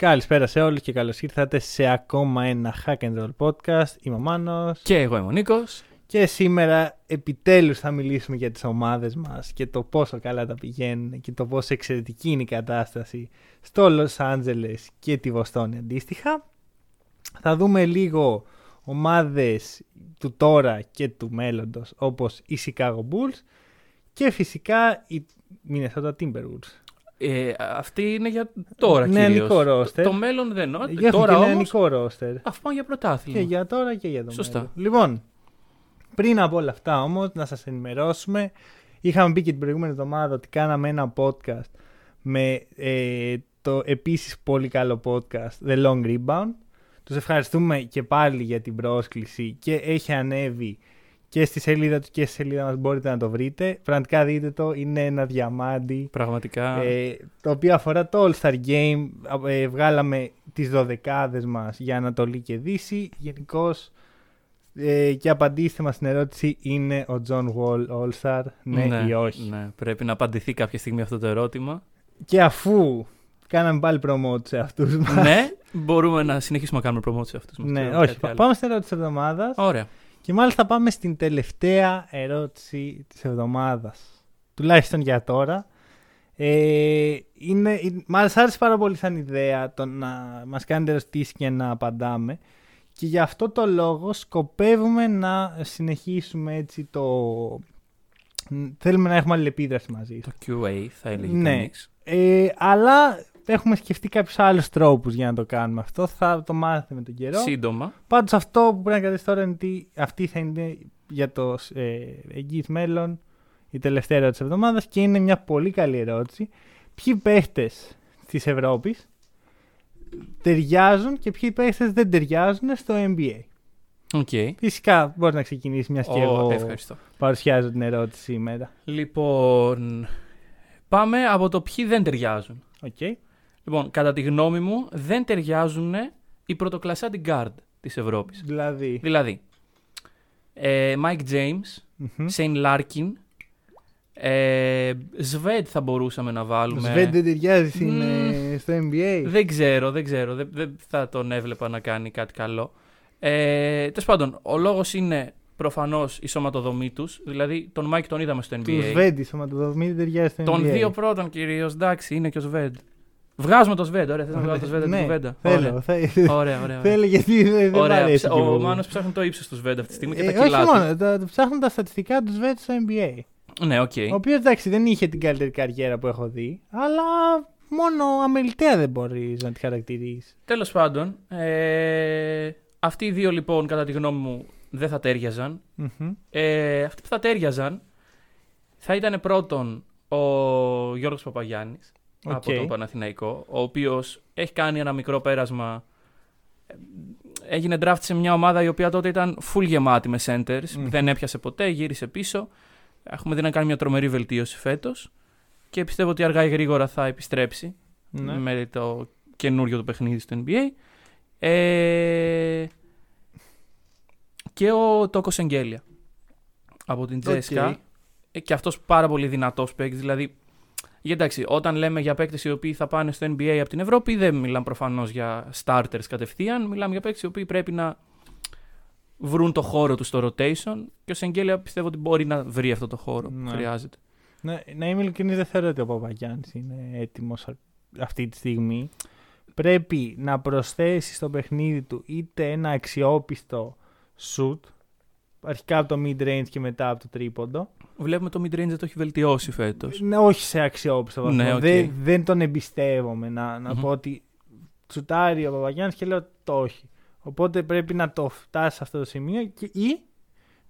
Καλησπέρα σε όλους και καλώς ήρθατε σε ακόμα ένα Hack and Roll podcast. Είμαι ο Μάνος Και εγώ είμαι ο Νίκος. και σήμερα επιτέλους θα μιλήσουμε για τις ομάδες μας και το πόσο καλά τα πηγαίνουν και το πόσο εξαιρετική είναι η κατάσταση στο Los Angeles και τη Βοστόνη αντίστοιχα. Θα δούμε λίγο ομάδες του τώρα και του μέλλοντος όπως οι Chicago Bulls και φυσικά οι Minnesota Timberwolves. Ε, αυτή είναι για τώρα Νεανικό κυρίως. ρόστερ. Το, το μέλλον δεν είναι. Για Τώρα και όμως, νεανικό ρόστερ. αφού πάμε για πρωτάθλημα. Και για τώρα και για το Σωστά. μέλλον. Λοιπόν, πριν από όλα αυτά όμως, να σας ενημερώσουμε. Είχαμε πει και την προηγούμενη εβδομάδα ότι κάναμε ένα podcast με ε, το επίσης πολύ καλό podcast The Long Rebound. Τους ευχαριστούμε και πάλι για την πρόσκληση και έχει ανέβει και στη σελίδα του και στη σελίδα μας μπορείτε να το βρείτε. Πραγματικά δείτε το, είναι ένα διαμάντι Πραγματικά. ε, το οποίο αφορά το All-Star Game. Ε, βγάλαμε τις δωδεκάδες μας για Ανατολή και Δύση. Γενικώς ε, και απαντήστε μας στην ερώτηση είναι ο John Wall All-Star, ναι, ή όχι; Ναι, πρέπει να απαντηθεί κάποια στιγμή αυτό το ερώτημα. Και αφού κάναμε πάλι promote σε αυτούς μας. ναι, μπορούμε να συνεχίσουμε να κάνουμε promote σε αυτούς μας. ναι, ξέρω, όχι. κάτι πα- άλλο. Πάμε στην ερώτηση της εβδομάδας. Ωραία. Και μάλιστα πάμε στην τελευταία ερώτηση της εβδομάδας. Τουλάχιστον για τώρα. Ε, είναι, ε, μας άρεσε πάρα πολύ σαν ιδέα το να μας κάνετε ερωτήσεις και να απαντάμε. Και γι' αυτό το λόγο σκοπεύουμε να συνεχίσουμε έτσι το... Θέλουμε να έχουμε αλληλεπίδραση μαζί Το σας. QA θα έλεγε Ναι. κανείς. Ε, αλλά έχουμε σκεφτεί κάποιους άλλους τρόπους για να το κάνουμε αυτό. Θα το μάθετε με τον καιρό. Σύντομα. Πάντως αυτό που πρέπει να κρατήσει τώρα είναι ότι αυτή θα είναι για το ε, εγγύης μέλλον η τελευταία ερώτηση της εβδομάδας και είναι μια πολύ καλή ερώτηση. Ποιοι παίχτες της Ευρώπης ταιριάζουν και ποιοι παίχτες δεν ταιριάζουν στο NBA. Οκ. Φυσικά μπορεί να ξεκινήσεις μιας και Ω, εγώ Ευχαριστώ. παρουσιάζω την ερώτηση σήμερα. Λοιπόν, πάμε από το ποιοι δεν ταιριάζουν. Οκ. Λοιπόν, κατά τη γνώμη μου, δεν ταιριάζουν οι πρωτοκλασσάτι guard της Ευρώπης. Δηλαδή. Δηλαδή, ε, Mike James, μμμ. Σέιν Λάρκιν, ε, Σβέντ θα μπορούσαμε να Ο βάλουμε. Σβέντ δεν ταιριάζει στην, ε, στο NBA. Δεν ξέρω, δεν ξέρω. Δεν, δεν θα τον έβλεπα να κάνει κάτι καλό. Ε, Τέλος πάντων, ο λόγος είναι προφανώς η σωματοδομή τους. Δηλαδή, τον Mike τον είδαμε στο NBA. Του Σβέντ η σωματοδομή δεν ταιριάζει στο NBA. Των δύο πρώτων κυρίως, εντάξει, είναι και ο Σβέντ. Βγάζουμε το Σβέντ, ωραία. Θες να βγάλω το Σβέντ από ναι, την κουβέντα. Θέλω, θα- Ωραία, ωραία. ωραία. Θέλω γιατί δεν, δεν μ' Ωραία, αρέσει ψα- και ο πολύ. Μάνος ψάχνει το ύψος του Σβέντ αυτή τη στιγμή και Ε, τα κιλά όχι του. μόνο, τα, τα ψάχνουν τα στατιστικά του Σβέντ στο NBA. Ναι, οκ. Ο οποίος εντάξει δεν είχε την καλύτερη καριέρα που έχω δει, αλλά μόνο αμελητέα δεν μπορείς να τη χαρακτηρίσει. Τέλος πάντων, ε, αυτοί οι δύο λοιπόν, κατά τη γνώμη μου, δεν θα ταίριαζαν. Μμμ. Ε, αυτοί που θα ταίριαζαν θα ήταν πρώτον ο Γιώργος Παπαγιάννης από Οκ. το Παναθηναϊκό, ο οποίος έχει κάνει ένα μικρό πέρασμα. Ε, Έγινε draft σε μια ομάδα η οποία τότε ήταν full γεμάτη με centers. Μμμ. Δεν έπιασε ποτέ, γύρισε πίσω. Έχουμε δει να κάνει μια τρομερή βελτίωση φέτος και πιστεύω ότι αργά ή γρήγορα θα επιστρέψει Ναι. με το καινούριο του παιχνίδι στο NBA. Ε, και ο Τόκο Σενγκέλια από την ΤΣΣΚΑ. Οκ. Ε, και αυτός πάρα πολύ δυνατός παίκτης. Δηλαδή, γιατί εντάξει, όταν λέμε για παίκτες οι οποίοι θα πάνε στο NBA από την Ευρώπη, δεν μιλάμε προφανώς για starters κατευθείαν. Μιλάμε για παίκτες οι οποίοι πρέπει να βρουν το χώρο τους στο rotation. Και ο Σενγκέλια πιστεύω ότι μπορεί να βρει αυτό το χώρο που Ναι. χρειάζεται. Ναι, να είμαι ειλικρινής δεν θεωρώ ότι ο Παπαγιάννης είναι έτοιμος α- αυτή τη στιγμή. Πρέπει να προσθέσει στο παιχνίδι του είτε ένα αξιόπιστο shoot, αρχικά από το mid-range και μετά από το τρίποντο, Βλέπουμε το mid-range το έχει βελτιώσει φέτος. Ναι, όχι σε αξιόπιστο βαθμό. Ναι, οκ. δεν, δεν τον εμπιστεύομαι να, να Μμμ. πω ότι τσουτάρει ο Παπαγιάννης και λέω το όχι. Οπότε πρέπει να το φτάσει σε αυτό το σημείο και, ή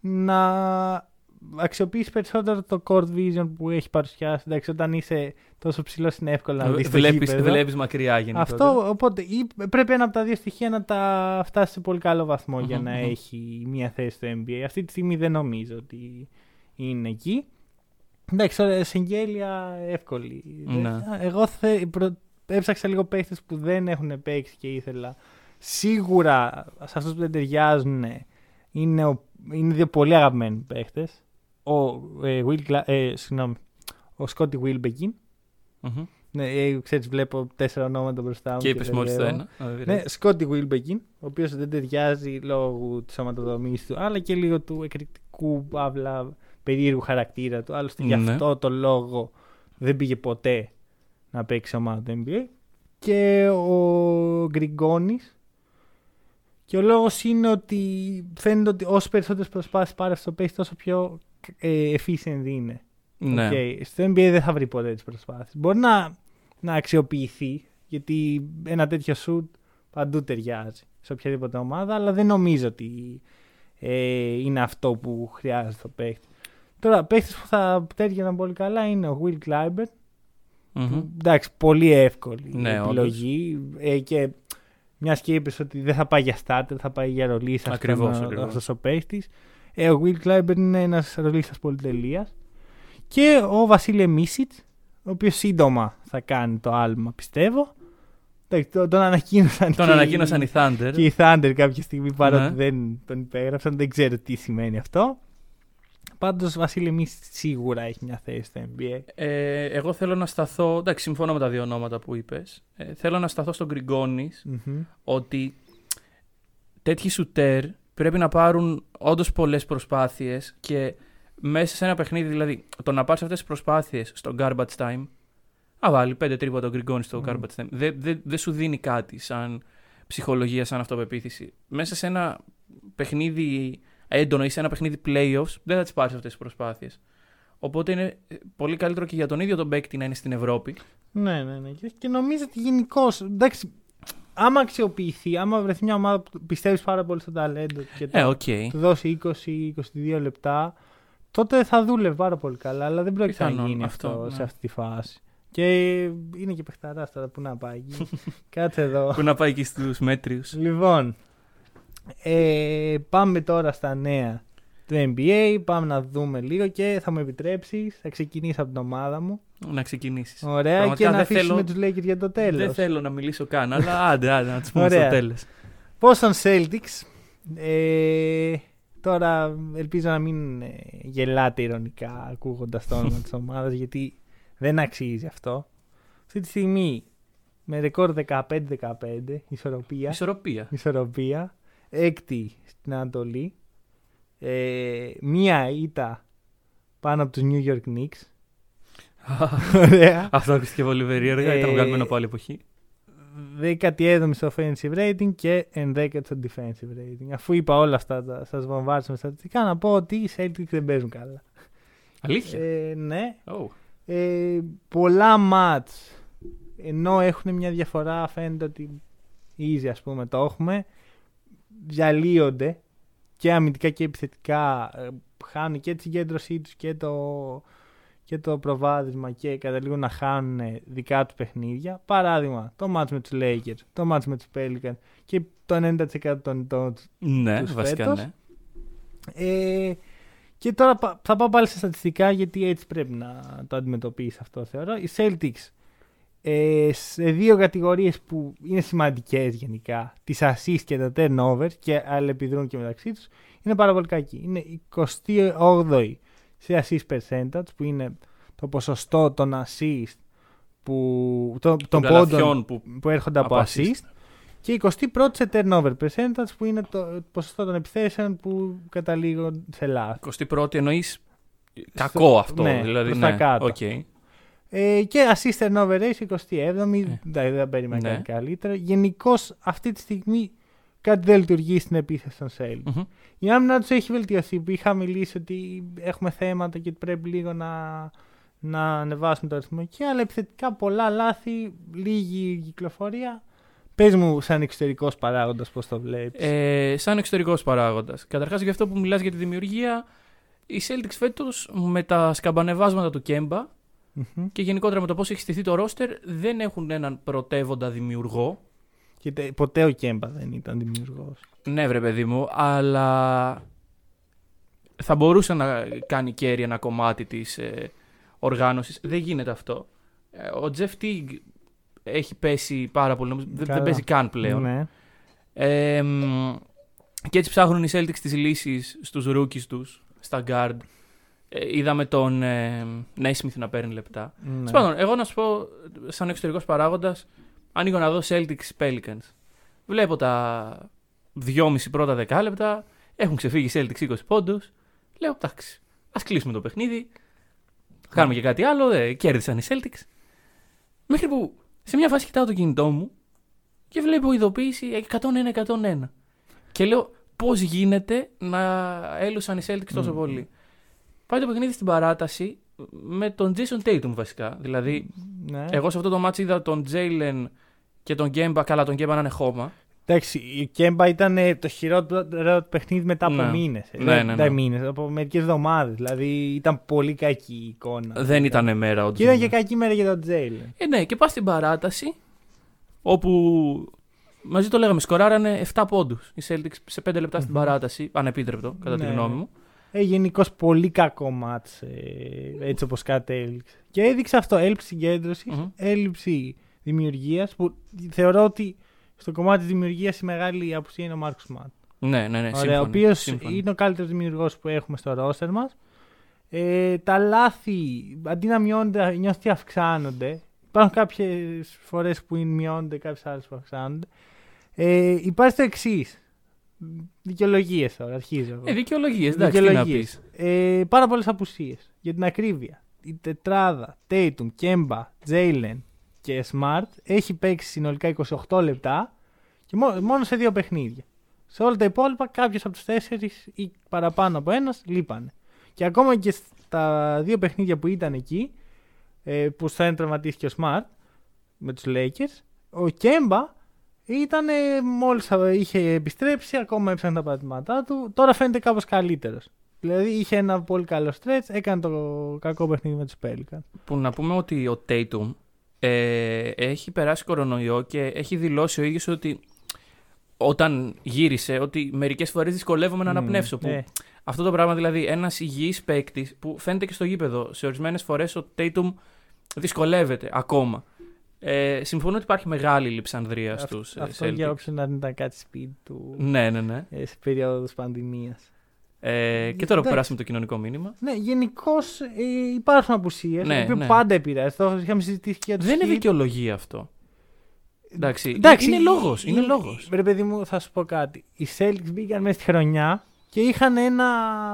να αξιοποιήσει περισσότερο το court vision που έχει παρουσιάσει. Εντάξει, όταν είσαι τόσο ψηλό είναι εύκολο να δεις το Βλέπεις, γήπεδο. βλέπεις μακριά γενικότερα. Αυτό, οπότε ή πρέπει ένα από τα δύο στοιχεία να τα φτάσει σε πολύ καλό βαθμό για Μμμ, να μμμ. έχει μια θέση στο NBA. Αυτή τη στιγμή δεν νομίζω ότι είναι εκεί. Εντάξει, τώρα συγγέλια εύκολη. Ναι. Εγώ θε, προ, έψαξα λίγο παίχτες που δεν έχουν παίξει και ήθελα. Σίγουρα σε αυτούς που δεν ταιριάζουν είναι, ο, είναι δύο πολύ αγαπημένοι παίχτες. Ο, ε, Will, Cla- ε, συγγνώμη, ο Σκότι Wilbekin. Μμμ. Ναι, ε, ξέρεις, βλέπω τέσσερα ονόματα μπροστά μου. Και είπες δεν μόλις το λέω. ένα. Α, δεν Ναι, πειράζει. Σκότι Wilbekin, ο οποίος δεν ταιριάζει λόγω της σωματοδομή του, αλλά και λίγο του εκρηκτικού, παύλα, περίεργου χαρακτήρα του. Άλλωστε, γι' Ναι. αυτό το λόγο δεν πήγε ποτέ να παίξει ομάδα του NBA. Και ο Γκριγκόνις. Και ο λόγος είναι ότι φαίνεται ότι όσο περισσότερες προσπάθειες πάρει στο παίχτη, τόσο πιο ε, efficient είναι. Ναι. Οκ, Στο NBA δεν θα βρει ποτέ τις προσπάθειες. Μπορεί να, να αξιοποιηθεί, γιατί ένα τέτοιο shoot παντού ταιριάζει σε οποιαδήποτε ομάδα, αλλά δεν νομίζω ότι ε, είναι αυτό που χρειάζεται το παίχτης. Τώρα, παίχτες που θα τέριαζαν πολύ καλά είναι ο Will Clyburn. Μμμ. που, εντάξει, πολύ εύκολη Ναι, επιλογή. Ε, και μιας και είπες ότι δεν θα πάει για starter, θα πάει για ρολίστα Ακριβώς, ακριβώς. αυτός ο παίχτης. Ε, ο Will Clyburn είναι ένας ρολίστα πολυτελείας. Και ο Βασίλε Μίσιτς, ο οποίος σύντομα θα κάνει το άλμα, πιστεύω. Εντάξει, Τον, τον ανακοίνωσαν, Τον και ανακοίνωσαν οι, οι Thunder. και οι Thunder κάποια στιγμή παρότι Ναι. δεν τον υπέγραψαν. Δεν ξέρω τι σημαίνει αυτό. Πάντως, Βασίλε Μίσιτ σίγουρα έχεις μια θέση στο NBA. Ε, εγώ θέλω να σταθώ. Εντάξει, συμφωνώ με τα δύο ονόματα που είπες. Ε, θέλω να σταθώ στον Γκριγκόνης Μμμ. ότι τέτοιοι σουτέρ πρέπει να πάρουν όντως πολλές προσπάθειες και μέσα σε ένα παιχνίδι, δηλαδή το να πάρεις αυτές τις προσπάθειες στο garbage time. Α, βάλει πέντε τρύπα τον Γκριγκόνης στο Μμμ. garbage time. Δεν δεν- δεν σου δίνει κάτι σαν ψυχολογία, σαν αυτοπεποίθηση. Μέσα σε ένα παιχνίδι έντονο ή σε ένα παιχνίδι playoffs δεν θα τις πάρεις αυτές τις προσπάθειες. Οπότε είναι ε, πολύ καλύτερο και για τον ίδιο τον παίκτη να είναι στην Ευρώπη. Ναι, ναι, ναι. Και- Και νομίζω ότι γενικώς. Εντάξει, άμα αξιοποιηθεί, άμα βρεθεί μια ομάδα που πιστεύεις πάρα πολύ στο ταλέντο και Ε, το, οκ. του δώσει 20-22 λεπτά, τότε θα δούλευε πάρα πολύ καλά. Αλλά δεν πρόκειται να Πιθανόν, γίνει αυτό, αυτό, ναι. σε αυτή τη φάση. Και είναι και παιχταράς τώρα που να πάει εκεί. Κάτσε εδώ. Που να πάει εκεί στους μέτριους. λοιπόν, ε, πάμε τώρα στα νέα του NBA. Πάμε να δούμε λίγο και θα μου επιτρέψεις. Θα ξεκινήσω από την ομάδα μου. Να ξεκινήσεις. Ωραία, Πραγματικά και να δεν αφήσουμε θέλω- τους Lakers για το τέλος. Δεν θέλω να μιλήσω καν, αλλά άντε, άντε να τους πούμε στο Ωραία. τέλος. Boston Celtics; Ε, τώρα ελπίζω να μην ε, γελάτε ηρωνικά ακούγοντας το όνομα της ομάδας γιατί δεν αξίζει αυτό. Αυτή τη στιγμή με ρεκόρ 15-15 ισορροπία. Ισορροπία. ισορροπία έκτη στην Ανατολή. Ε, μία ήττα πάνω από τους New York Knicks. Ωραία. Αυτό ακούστηκε πολύ περίεργα. Ήταν Ε, βγαλμένο από άλλη εποχή. 17η στο offensive rating και 11η στο defensive rating. Αφού είπα όλα αυτά, τα, σας βομβάρδισα με στατιστικά, να πω ότι οι Celtics δεν παίζουν καλά. Αλήθεια; Ε, ναι. Oh. Ε, πολλά μάτς, ενώ έχουν μια διαφορά, φαίνεται ότι easy ας πούμε το έχουμε, διαλύονται και αμυντικά και επιθετικά, ε, χάνουν και τη συγκέντρωσή τους και το, και το προβάδισμα και καταλήγουν να χάνουν δικά τους παιχνίδια. Παράδειγμα, το μάτς με τους Lakers, το μάτς με τους Pelicans και το 90% των ηττών τους Ναι, τους βασικά φέτος. ναι. ε, και τώρα πα- θα πάω πάλι στα στατιστικά γιατί έτσι πρέπει να το αντιμετωπίσεις αυτό θεωρώ. Οι Celtics ε, σε δύο κατηγορίες που είναι σημαντικές γενικά, τις assist και τα turnover και αλληλεπιδρούν και μεταξύ τους, είναι πάρα πολύ κακοί. Είναι 28η σε assist percentage που είναι το ποσοστό των assist που, το, των πόντων καλαθιών που που έρχονται από, από assist. assist. Και 21η σε turnover percentage που είναι το ποσοστό των επιθέσεων που καταλήγουν σε λάθη. 21η εννοείς κακό αυτό. ναι, δηλαδή, προς ναι. τα κάτω. οκ. Ε, και assist turnover ratio 27η, δηλαδή δεν περίμενα Ναι. κάτι καλύτερο. Γενικώς αυτή τη στιγμή κάτι δεν λειτουργεί στην επίθεση των Celtics. Μμμ. Η άμυνα τους έχει βελτιωθεί. Που είχα μιλήσει ότι έχουμε θέματα και ότι πρέπει λίγο να, να ανεβάσουμε το αριθμό εκεί. Αλλά επιθετικά πολλά λάθη, λίγη κυκλοφορία. Πες μου, σαν εξωτερικός παράγοντας, πώς το βλέπεις; Ε, σαν εξωτερικός παράγοντας. Καταρχάς, για αυτό που μιλάς για τη δημιουργία, οι Celtics φέτος με τα σκαμπανεβάσματα του Κέμπα Μμμ. και γενικότερα με το πώς έχει στηθεί το ρόστερ δεν έχουν έναν πρωτεύοντα δημιουργό. Και τε- ποτέ ο Κέμπα δεν ήταν δημιουργός. Ναι, βρε παιδί μου, αλλά θα μπορούσε να κάνει κέρι ένα κομμάτι της ε, οργάνωσης. Δεν γίνεται αυτό. Ε, ο Τζεφ Τίγκ έχει πέσει πάρα πολύ, νομίζω, δεν, δεν Καλά. παίζει καν πλέον. Ναι. Ε, μ, και έτσι ψάχνουν οι Celtics τις λύσεις στους rookies τους, στα guard. Ε, είδαμε τον ε, Naismith να παίρνει λεπτά. ναι. Τέλος πάντων, εγώ να σου πω, σαν εξωτερικός παράγοντας, ανοίγω να δω Celtics Pelicans. Βλέπω τα 2,5 πρώτα δεκάλεπτα, έχουν ξεφύγει οι Celtics 20 πόντους. Λέω, εντάξει, ας κλείσουμε το παιχνίδι. Κάνουμε και κάτι άλλο, ε, κέρδισαν οι Celtics. Μέχρι που σε μια φάση κοιτάω το κινητό μου και βλέπω ειδοποίηση 101-101. Και λέω, πώς γίνεται να έλουσαν οι Celtics τόσο Μμμ. πολύ; Πάει το παιχνίδι στην παράταση με τον Jason Tatum βασικά. Δηλαδή, ναι. εγώ σε αυτό το μάτσο είδα τον Jalen και τον Γκέμπα. Καλά, τον Γκέμπα να είναι χώμα. Εντάξει, η Κέμπα ήταν ε, το χειρότερο του παιχνίδι μετά από Ναι. μήνες. Ναι, ναι, ναι. μήνες, από μερικές εβδομάδες. Δηλαδή ήταν πολύ κακή η εικόνα. Δεν ήταν μέρα όντως. Και ήταν και κακή μέρα για τον Τζέιλεν. Ε, ναι, και πας στην παράταση όπου μαζί το λέγαμε, σκοράρανε 7 πόντους. Οι Celtics σε 5 λεπτά στην Μμμ. παράταση. Ανεπίτρεπτο, κατά τη Ναι. γνώμη μου. Ε, Γενικώς πολύ κακό μάτς, ε, έτσι όπως κατέληξε. Και έδειξε αυτό, έλλειψη συγκέντρωσης, Μμμ. έλλειψη δημιουργίας, που θεωρώ ότι στο κομμάτι της δημιουργίας η μεγάλη απουσία είναι ο Μάρκος Μάτ. Ναι, ναι, ναι. Ωραία, σύμφωνοι, ο οποίος σύμφωνοι. είναι ο καλύτερος δημιουργός που έχουμε στο ρόστερ μας. Ε, τα λάθη αντί να μειώνονται, νιώθεις ότι αυξάνονται. Υπάρχουν κάποιες φορές που είναι μειώνονται, κάποιες άλλες που αυξάνονται. Ε, υπάρχει το εξής. Δικαιολογίες τώρα, αρχίζω. εγώ. Ε, δικαιολογίες, εντάξει, τι να Δικαιολογίες. πεις. Ε, πάρα πολλές απουσίες. Για την ακρίβεια. Η τετράδα Tatum, Kemba, Jalen και Smart έχει παίξει συνολικά 28 λεπτά και μό- μόνο σε δύο παιχνίδια. Σε όλα τα υπόλοιπα, κάποιος από τους τέσσερις ή παραπάνω από ένας λείπανε. Και ακόμα και στα δύο παιχνίδια που ήταν εκεί, ε, που θα τραυματίστηκε ο Smart με τους Lakers, ο Kemba ήταν μόλις είχε επιστρέψει, ακόμα έψαχνε τα πατήματά του, τώρα φαίνεται κάπως καλύτερος. Δηλαδή είχε ένα πολύ καλό stretch, έκανε το κακό παιχνίδι με τους Pelicans. Που να πούμε ότι ο Tatum ε, έχει περάσει κορονοϊό και έχει δηλώσει ο ίδιος ότι όταν γύρισε ότι μερικές φορές δυσκολεύομαι να Μμμ, αναπνεύσω. Που ναι. Αυτό το πράγμα δηλαδή ένας υγιής παίκτης που φαίνεται και στο γήπεδο. Σε ορισμένες φορές ο Tatum δυσκολεύεται ακόμα. Ε, συμφωνώ ότι υπάρχει μεγάλη λειψανδρία Αυτό- στους ε, Αυτό Celtics. για όποιον να ήταν κάτι σπίτι του Ναι, ναι, ναι. ε, σε περίοδος πανδημίας. Ε, και τώρα που Εντάξει. περάσαμε το κοινωνικό μήνυμα. Ναι, γενικώς υπάρχουν απουσίες, Ναι, που ναι. πάντα επηρεάζει. Το είχαμε συζητήσει και για τους Δεν είναι Heat. δικαιολογία αυτό. Εντάξει, Εντάξει, είναι λόγος, είναι λόγος. Ρε παιδί μου, θα σου πω κάτι. Οι Celtics μπήκαν μέσα στη χρονιά και είχαν ένα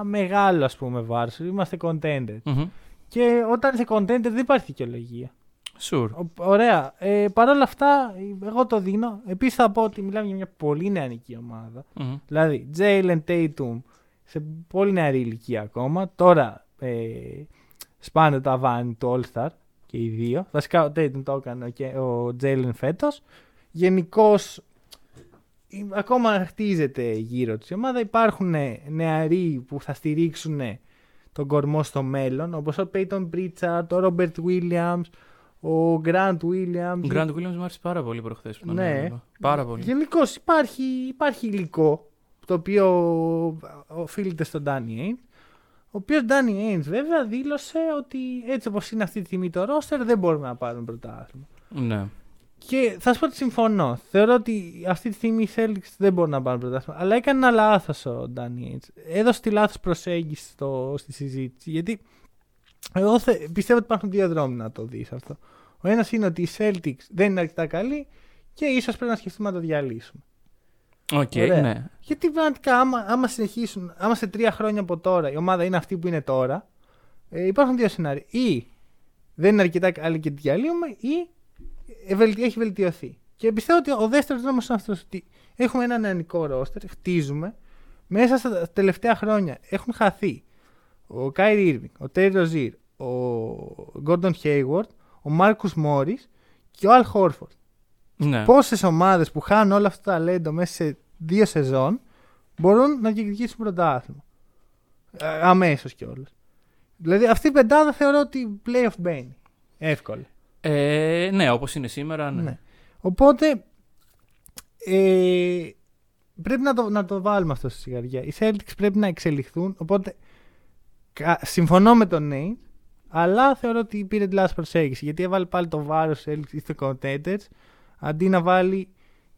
μεγάλο ας πούμε βάρος. Είμαστε contender. Μμμ. Και όταν είσαι contender δεν υπάρχει δικαιολογία. Sure. Ο- Ωραία. Ε, Παρ' όλα αυτά, εγώ το δίνω. Επίσης θα πω ότι μιλάμε για μια πολύ νεανική ομάδα. Μμμ. Δηλαδή, Jalen Tatum σε πολύ νεαρή ηλικία ακόμα. Τώρα ε, σπάνε το αβάνι του All-Star και οι δύο. Βασικά ο Tatum το έκανε ο Ke- ο Jalen φέτος. Γενικώς ακόμα χτίζεται γύρω της η ομάδα. Υπάρχουν ε, νεαροί που θα στηρίξουν ε, τον κορμό στο μέλλον. Όπως ο Peyton Pritchard, ο Robert Williams, ο Grant Williams. Ο Grant Williams μου άρεσε πάρα πολύ προχθές που τον Ναι. έβλεπα. Πάρα πολύ. Γενικώς υπάρχει, υπάρχει υλικό το οποίο οφείλεται στον Danny Ainge. Ο οποίος Danny Ainge βέβαια δήλωσε ότι έτσι όπως είναι αυτή τη στιγμή το roster δεν μπορούμε να πάρουμε πρωτάθλημα. Ναι. Και θα σου πω ότι συμφωνώ. Θεωρώ ότι αυτή τη στιγμή οι Celtics δεν μπορούν να πάρουν πρωτάθλημα. Αλλά έκανε ένα λάθος ο Danny Ainge. Έδωσε τη λάθος προσέγγιση στο, στη συζήτηση. Γιατί εγώ θε, πιστεύω ότι υπάρχουν δύο δρόμοι να το δεις αυτό. Ο ένας είναι ότι οι Celtics δεν είναι αρκετά καλοί και ίσως πρέπει να σκεφτούμε να το διαλύσουμε. Οκ, Ωραία. ναι. Γιατί πραγματικά, άμα, άμα συνεχίσουν, άμα σε τρία χρόνια από τώρα η ομάδα είναι αυτή που είναι τώρα, ε, υπάρχουν δύο σενάρια. Ή δεν είναι αρκετά καλή και τη διαλύουμε, ή ε, βελτι- έχει βελτιωθεί. Και πιστεύω ότι ο δεύτερος δρόμος είναι αυτός ότι έχουμε ένα νεανικό ρόστερ, χτίζουμε. Μέσα στα τελευταία χρόνια έχουν χαθεί ο Κάιρι Ίρβινγκ, ο Τέρι Ροζίρ, ο Γκόρντον Χέιουαρτ, ο Μάρκου Μόρι και ο Αλ Χόρφορντ ναι. πόσες ομάδες που χάνουν όλο αυτό το ταλέντο μέσα σε δύο σεζόν μπορούν να διεκδικήσουν πρωτάθλημα. Αμέσως κιόλας. Δηλαδή αυτή η πεντάδα θεωρώ ότι playoff μπαίνει. Εύκολα. Ε, ναι, όπως είναι σήμερα. Ναι. Ναι. Οπότε ε, πρέπει να το, να το βάλουμε αυτό στη σιγαριά. Οι Celtics πρέπει να εξελιχθούν. Οπότε κα- συμφωνώ με τον Nate, αλλά θεωρώ ότι πήρε τη λάθος προσέγγιση. Γιατί έβαλε πάλι το βάρος Celtics είστε contenders αντί να βάλει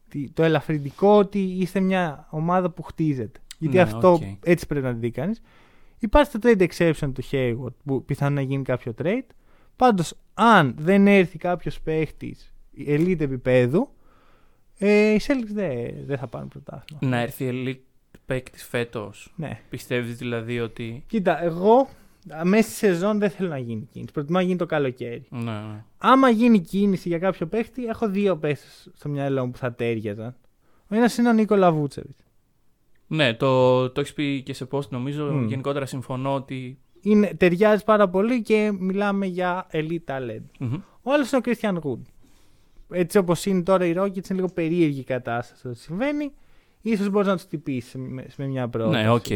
τη- το ελαφρυντικό ότι είστε μια ομάδα που χτίζεται. Γιατί Ναι, αυτό οκ. έτσι πρέπει να το δει κανείς. Υπάρχει το trade exception του Hayward που πιθανόν να γίνει κάποιο trade. Πάντως, αν δεν έρθει κάποιος παίχτης elite επίπεδου, ε, οι Celtics δεν δεν θα πάρουν πρωτάθλημα. Να έρθει elite παίκτης φέτος. Ναι. Πιστεύεις δηλαδή ότι. Κοίτα, εγώ μέσα στη σεζόν δεν θέλω να γίνει κίνηση. Προτιμώ να γίνει το καλοκαίρι. Ναι, ναι. Άμα γίνει κίνηση για κάποιο παίχτη, έχω δύο παίχτε στο μυαλό μου που θα τέριαζαν. Ο ένας είναι ο Νίκολα Βούτσεβιτ. Ναι, το, το έχεις πει και σε post νομίζω. Μμ. Γενικότερα συμφωνώ ότι. Είναι, ταιριάζει πάρα πολύ και μιλάμε για elite talent. Μμμ. Ο άλλος είναι ο Christian Wood. Έτσι όπως είναι τώρα οι Rockets, είναι λίγο περίεργη η κατάσταση ότι συμβαίνει. Ίσως μπορείς να τους χτυπήσεις με, με μια πρόταση. Ναι, οκ.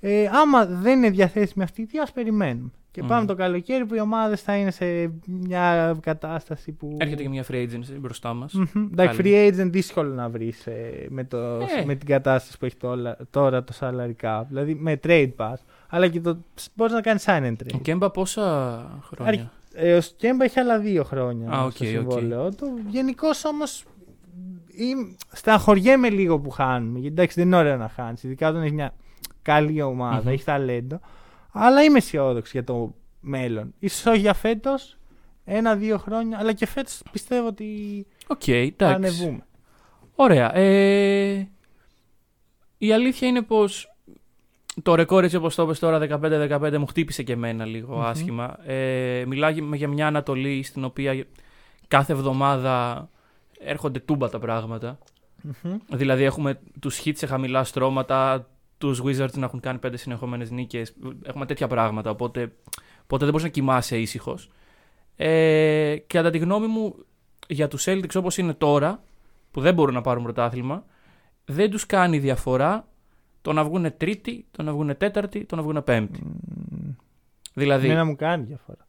Ε, άμα δεν είναι διαθέσιμη αυτοί οι δύο, ας περιμένουμε. Και Μμμ. πάμε το καλοκαίρι που οι ομάδες θα είναι σε μια κατάσταση που. Έρχεται και μια free agency μπροστά μας. Μμμ. Εντάξει, free agent δύσκολο να βρεις με, το, Ε. με την κατάσταση που έχει τώρα, τώρα το salary cap. Δηλαδή με trade πας. Αλλά και το μπορείς να κάνεις sign and Ο trade. Κέμπα πόσα χρόνια; Ε, ο Κέμπα έχει άλλα δύο χρόνια Α, οκ, στο οκ. συμβόλαιό του. Γενικώς όμως. Στεναχωριέμαι λίγο που χάνουμε. Γιατί εντάξει δεν είναι ωραίο να χάνεις. Ειδικά όταν έχεις μια καλή ομάδα, Μμμ. έχεις ταλέντο. Αλλά είμαι αισιόδοξη για το μέλλον. ίσως όχι για φέτος, ένα-δύο χρόνια. Αλλά και φέτος πιστεύω ότι Οκ, θα εντάξει. ανεβούμε. Ωραία. Ε, η αλήθεια είναι πως το ρεκόρ έτσι όπως το είπες τώρα 15-15 μου χτύπησε και εμένα λίγο Μμμ. άσχημα. Ε, μιλάμε για μια Ανατολή στην οποία κάθε εβδομάδα έρχονται τούμπα τα πράγματα. Μμμ. Δηλαδή έχουμε τους hits σε χαμηλά στρώματα, τους Wizards να έχουν κάνει πέντε συνεχόμενες νίκες. Έχουμε τέτοια πράγματα, οπότε, οπότε δεν μπορείς να κοιμάσαι ήσυχος. Ε, και κατά τη γνώμη μου, για τους Celtics όπως είναι τώρα, που δεν μπορούν να πάρουν πρωτάθλημα, δεν τους κάνει διαφορά το να βγουν τρίτη, το να βγουν τέταρτη, το να βγουν πέμπτη. Μμμ. Δηλαδή, Εμένα μου κάνει διαφορά.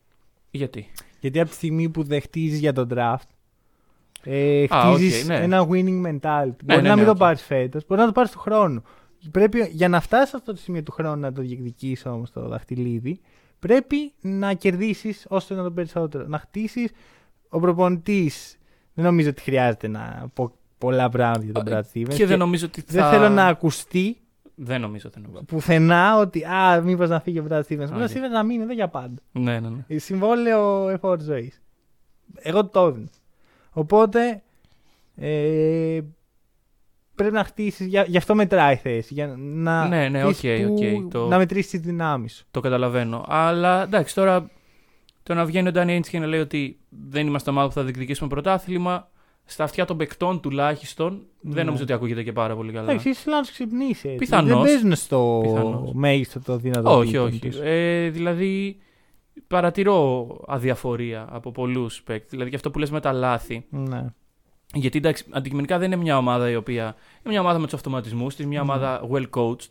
γιατί; Γιατί από τη στιγμή που δεν χτίζει για τον draft, ε, Α, οκ, χτίζεις ναι. ένα winning mentality. μπορεί ναι, να μην ναι, το οκ. πάρεις φέτος, μπορεί να το πάρεις του χρόνου. Πρέπει, για να φτάσεις σε αυτό το σημείο του χρόνου να το διεκδικήσεις όμως το δαχτυλίδι, πρέπει να κερδίσεις όσο να το περισσότερο. Να χτίσεις. Ο προπονητής δεν νομίζω ότι χρειάζεται να πω πολλά πράγματα για τον Ε, Brad Stevens. Και δεν νομίζω ότι θα... δεν θέλω να ακουστεί Δεν νομίζω, δεν νομίζω. πουθενά ότι α, μήπως να φύγει ο Brad Stevens. Ο Brad ναι. Stevens να μείνει εδώ για πάντα. Ναι, ναι, ναι. Ε, Συμβόλαιο εφ' όρου ζωής. Εγώ το έδινα. Οπότε ε, πρέπει να χτίσεις. Γι' γι' αυτό μετράει η θέση. Για να, Ναι, ναι, χτίσεις οκ, που- οκ, το- να μετρήσεις τις δυνάμεις σου. Το καταλαβαίνω. Αλλά εντάξει, τώρα το να βγαίνει ο Danny Ainge και να λέει ότι δεν είμαστε ομάδα που θα διεκδικήσουμε πρωτάθλημα, στα αυτιά των παικτών τουλάχιστον, Ναι. δεν νομίζω ότι ακούγεται και πάρα πολύ καλά. Εντάξει, ίσω να του ξυπνήσει. έτσι. Πιθανώς. Δεν παίζουν στο Πιθανώς. μέγιστο το δυνατό. όχι, επίπεδο όχι. τους. Ε, δηλαδή, παρατηρώ αδιαφορία από πολλούς παίκτες. Δηλαδή, και αυτό που λες με τα λάθη. Ναι. Γιατί εντάξει, αντικειμενικά δεν είναι μια ομάδα η οποία. Είναι μια ομάδα με τους αυτοματισμούς της, μια Μμμ. ομάδα well coached.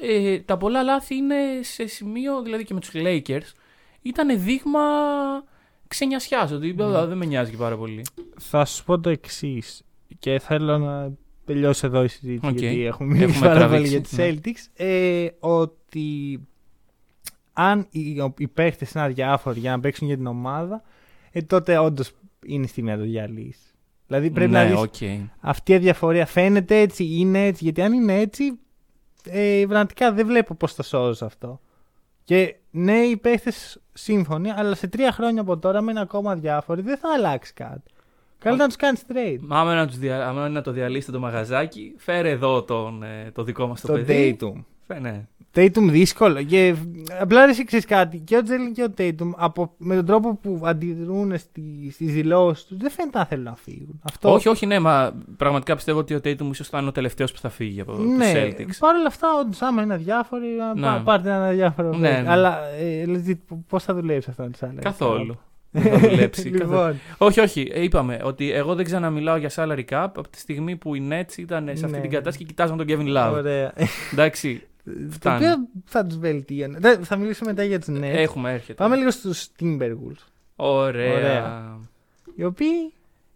Ε, τα πολλά λάθη είναι σε σημείο, δηλαδή και με τους Lakers, ήταν δείγμα ξενιασιάς. Ότι Μμμ. «Α, δεν με νοιάζει και πάρα πολύ. Θα σου πω το εξής. Και θέλω να τελειώσει εδώ η συζήτηση. Οκ. Γιατί έχουμε μιλήσει Έχουμε πάρα πολύ τραβήξει, για τις ναι. Celtics. Ε, ότι αν οι, οι παίχτες είναι αδιάφοροι για να παίξουν για την ομάδα, ε, τότε όντως είναι στιγμή να το διαλύσει. Δηλαδή πρέπει ναι, να δεις οκ. αυτή η αδιαφορία φαίνεται έτσι, είναι έτσι. Γιατί αν είναι έτσι, ε, πραγματικά δεν βλέπω πώς το σώζω αυτό. Και ναι, οι παίχτες σύμφωνοι, αλλά σε τρία χρόνια από τώρα με ένα ακόμα αδιάφοροι δεν θα αλλάξει κάτι. Καλύτερα να τους κάνεις trade. Μα Άμα να, τους δια... άμα να το διαλύσετε το μαγαζάκι, φέρε εδώ τον, ε, το δικό μας το, Το παιδί. Tatum. Φε, ναι. Tatum δύσκολο. Και απλά ρε ξέρεις κάτι. Και ο Τζέλιν και ο Tatum από, με τον τρόπο που αντιδρούν στι στις δηλώσεις τους δεν φαίνεται να θέλουν να φύγουν. Αυτό, Όχι, όχι, ναι, μα πραγματικά πιστεύω ότι ο Tatum ίσως θα είναι ο τελευταίος που θα φύγει από ναι, τους Celtics. Παρ' όλα αυτά, όντως, άμα είναι αδιάφοροι, να Ναι. πά- πάρτε ένα αδιάφορο. Ναι, παίκτη. ναι. Αλλά ε, πώς θα δουλέψει αυτό με τους άλλους. Καθόλου. Δεν θα δουλέψει. καθόλου. λοιπόν, Όχι, όχι. Ε, είπαμε ότι εγώ δεν ξαναμιλάω για salary cap από τη στιγμή που οι Nets ήταν σε αυτή Ναι. την κατάσταση και κοιτάζαν τον Kevin Love. ωραία. Εντάξει. Το Φτάνει. οποίο θα τους βελτίωνε. Δεν- Θα μιλήσουμε μετά για τους Nets. Έχουμε, έρχεται. Πάμε λίγο στους Timberwolves. Ωραία. Ωραία. Οι οποίοι.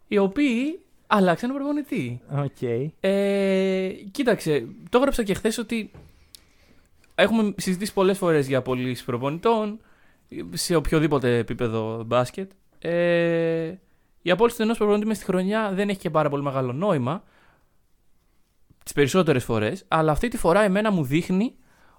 Οι οποίοι αλλάξαν προπονητή. Οκ. Ε, κοίταξε, το έγραψα και χθες ότι έχουμε συζητήσει πολλές φορές για πωλήσει προπονητών σε οποιοδήποτε επίπεδο μπάσκετ. Ε, η απόλυση του ενός προπονητή μες στη χρονιά δεν έχει και πάρα πολύ μεγάλο νόημα. Τις περισσότερες φορές, αλλά αυτή τη φορά εμένα μου δείχνει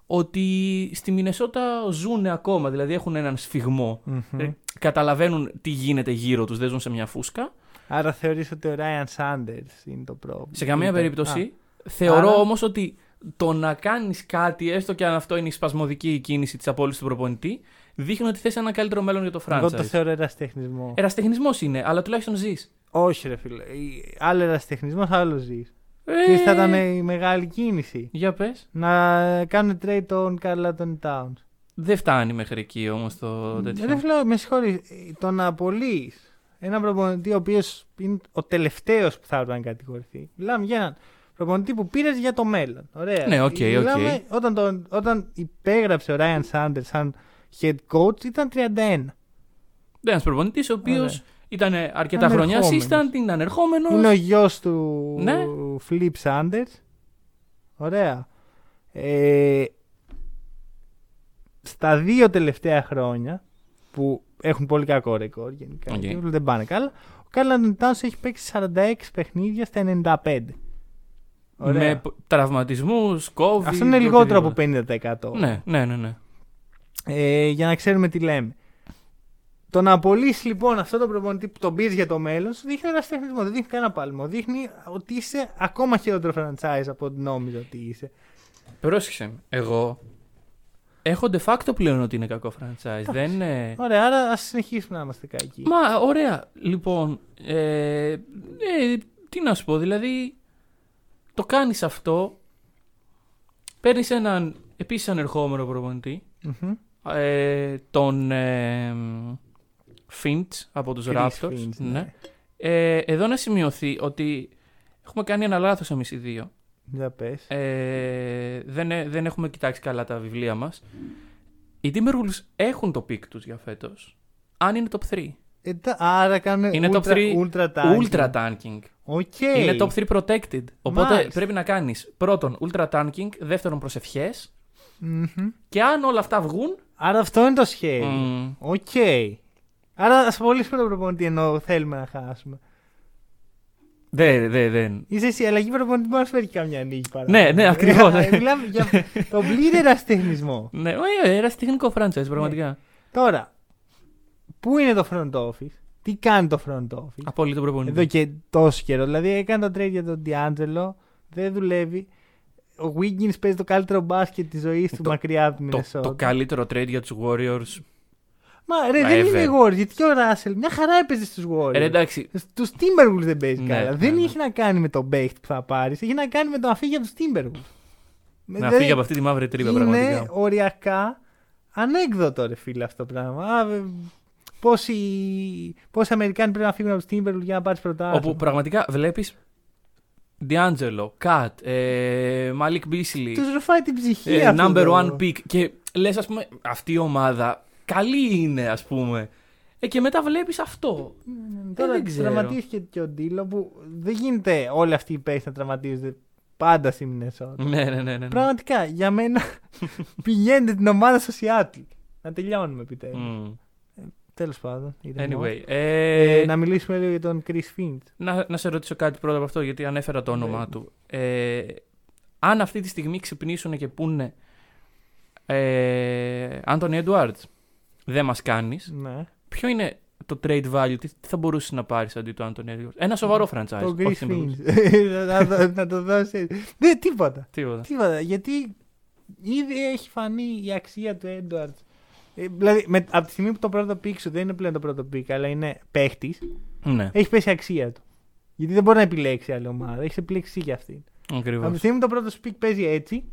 ότι στη Μινεσότα ζουν ακόμα, δηλαδή έχουν έναν σφιγμό. Μμμ. Ε, καταλαβαίνουν τι γίνεται γύρω τους, δεν ζουν σε μια φούσκα. Άρα θεωρείς ότι ο Ryan Sanders είναι το πρόβλημα. Σε καμία Ήταν- περίπτωση. Θεωρώ Άρα- όμως ότι το να κάνεις κάτι, έστω και αν αυτό είναι η σπασμωδική κίνηση της απόλυσης του προπονητή, δείχνει ότι θες ένα καλύτερο μέλλον για το Α, εγώ το franchise. θεωρώ εραστεχνισμό. Εραστεχνισμός είναι, αλλά τουλάχιστον ζεις. Όχι, ρε φίλε. Η- Άλλο εραστεχνισμό, άλλο ζεις. Ε, Και θα ήταν η μεγάλη κίνηση. Για πες. Να κάνουν trade τον Carlton Towns. Δεν φτάνει μέχρι εκεί όμως το τέτοιο. Ρε φίλε, με συγχωρείς. Το να απολύει έναν προπονητή ο οποίος είναι ο τελευταίος που θα έπρεπε να κατηγορηθεί. Μιλάμε για έναν προπονητή που πήρες για το μέλλον. Ωραία. Ναι, ok, ok. Μιλάμε Όταν, τον, όταν υπέγραψε ο Ryan Saunders σαν head coach ήταν 31. Ένας προπονητής ο οποίος Ωραία. Ήταν αρκετά χρόνια Ανερχόμενος. assistant, είναι ανερχόμενος. Είναι ο γιος του Ναι. Flip Saunders. Ωραία. Ε, στα δύο τελευταία χρόνια που έχουν πολύ κακό ρεκόρ γενικά. Οκ. και Δεν πάνε καλά. Ο Κάλλαντον Τάουνς έχει παίξει 46 παιχνίδια στα 95. Ωραία. Με π- τραυματισμούς, COVID. Αυτό είναι λιγότερο από οτιδήποτε. 50%. Ναι, ναι, ναι. ναι. Ε, για να ξέρουμε τι λέμε. Το να απολύσεις λοιπόν αυτό το προπονητή που τον πήρε για το μέλλον σου δείχνει ένας τεχνισμός. Δεν δείχνει κανένα πάλμο. Δείχνει ότι είσαι ακόμα χειρότερο franchise από ό,τι νόμιζα ότι είσαι. Πρόσεξε. με. Εγώ έχω de facto πλέον ότι είναι κακό franchise. Δεν είναι. Ωραία, άρα ας συνεχίσουμε να είμαστε κακοί. Μα ωραία. Λοιπόν, ε, ε, τι να σου πω, δηλαδή το κάνεις αυτό, παίρνεις έναν επίσης ανερχόμενο προπονητή, Μμμ. ε, τον ε, Finch από τους Chris Raptors. Finch, ναι. ναι. Ε, εδώ να σημειωθεί ότι έχουμε κάνει ένα λάθος εμείς οι δύο. Για πες. Ε, δεν, ε- δεν έχουμε κοιτάξει καλά τα βιβλία μας. Οι Timberwolves έχουν το pick τους για φέτος. Αν είναι top 3. Ε, τα- άρα κάνουν Είναι top ultra, 3 ultra tanking. Ultra tanking. Ok. Είναι top 3 protected. Οπότε Μάλιστα. πρέπει να κάνεις πρώτον ultra tanking, δεύτερον προσευχές Μμμ. και αν όλα αυτά βγουν. Άρα αυτό είναι το σχέδιο. μ, Οκ. Άρα ας απολύσουμε τον προπονητή ενώ θέλουμε να χάσουμε. Δεν, δεν, δεν. Είσαι εσύ, η αλλαγή προπονητή μπορεί να σου φέρει καμιά νίκη παρά. Ναι, ναι, ακριβώς. Ε, Μιλάμε για τον πλήρη ερασιτεχνισμό. Ναι, ε, ένα τεχνικό franchise πραγματικά. Τώρα, πού είναι το front office, τι κάνει το front office; Απόλυτο προπονητή. Εδώ και τόσο καιρό. Δηλαδή έκανε το trade για τον D'Angelo, δεν δουλεύει. Ο Wiggins παίζει το καλύτερο μπάσκετ της ζωής του Το- μακριά από τη το, Μινεσότα. το καλύτερο trade για τους Warriors. Μα ρε, Μα, δεν ever. είναι οι Warriors. Γιατί ο Ράσελ μια χαρά έπαιζε στους Warriors. Ε, εντάξει, Τους Timberwolves δεν παίζει Ναι, καλά. ναι, δεν ναι. έχει να κάνει με τον παίχτη που θα πάρεις. Έχει να κάνει με το να φύγει από τους Timberwolves. να φύγει από αυτή τη μαύρη τρύπα είναι πραγματικά. οριακά ανέκδοτο ρε φίλε αυτό το πράγμα. Α, βε- Πόσοι, πόσοι Αμερικάνοι πρέπει να φύγουν από τους Timberwolves για να πάρεις πρωτάθλημα. Όπου πραγματικά βλέπεις D'Angelo, Kat, ε, Malik Beasley, Τους ρουφάει την ψυχή ε, αυτός number το- one pick και λες ας πούμε αυτή η ομάδα καλή είναι ας πούμε. Ε, και μετά βλέπεις αυτό. Τώρα δεν ξέρω. τραυματίστηκε και ο Ντίλο που δεν γίνεται όλοι αυτοί οι παίχτες να τραυματίζονται πάντα στη Μινεσότα. ναι, ναι, ναι. ναι, ναι. Πραγματικά για μένα πηγαίνετε την ομάδα στο Σιάτλ. Να τελειώνουμε επιτέλους. Μμ. Τέλος πάντων. ηρεμός. Anyway, ε, Ε, να μιλήσουμε λίγο για τον Chris Finch. να, να σε ρωτήσω κάτι πρώτα από αυτό, γιατί ανέφερα το όνομά Ναι. του. Ε, αν αυτή τη στιγμή ξυπνήσουν και πούνε ε, Άντωνι Edwards, δεν μας κάνεις, Ναι. ποιο είναι το trade value, τι, τι θα μπορούσε να πάρεις αντί του Άντωνι Edwards; Ένα σοβαρό franchise. Τον Chris όχι Timberwolves. Finch. να, το- να το δώσεις. Δεν, τίποτα. Τίποτα. Τίποτα. Γιατί ήδη έχει φανεί η αξία του Edwards. Ε, δηλαδή, με, από τη στιγμή που το πρώτο pick σου δεν είναι πλέον το πρώτο pick, αλλά είναι παίχτης, Ναι, έχει πέσει η αξία του. Γιατί δεν μπορεί να επιλέξει άλλη ομάδα. Έχεις επιλέξει εσύ για αυτήν. Από ακριβώς. τη στιγμή που το πρώτο σου pick παίζει έτσι.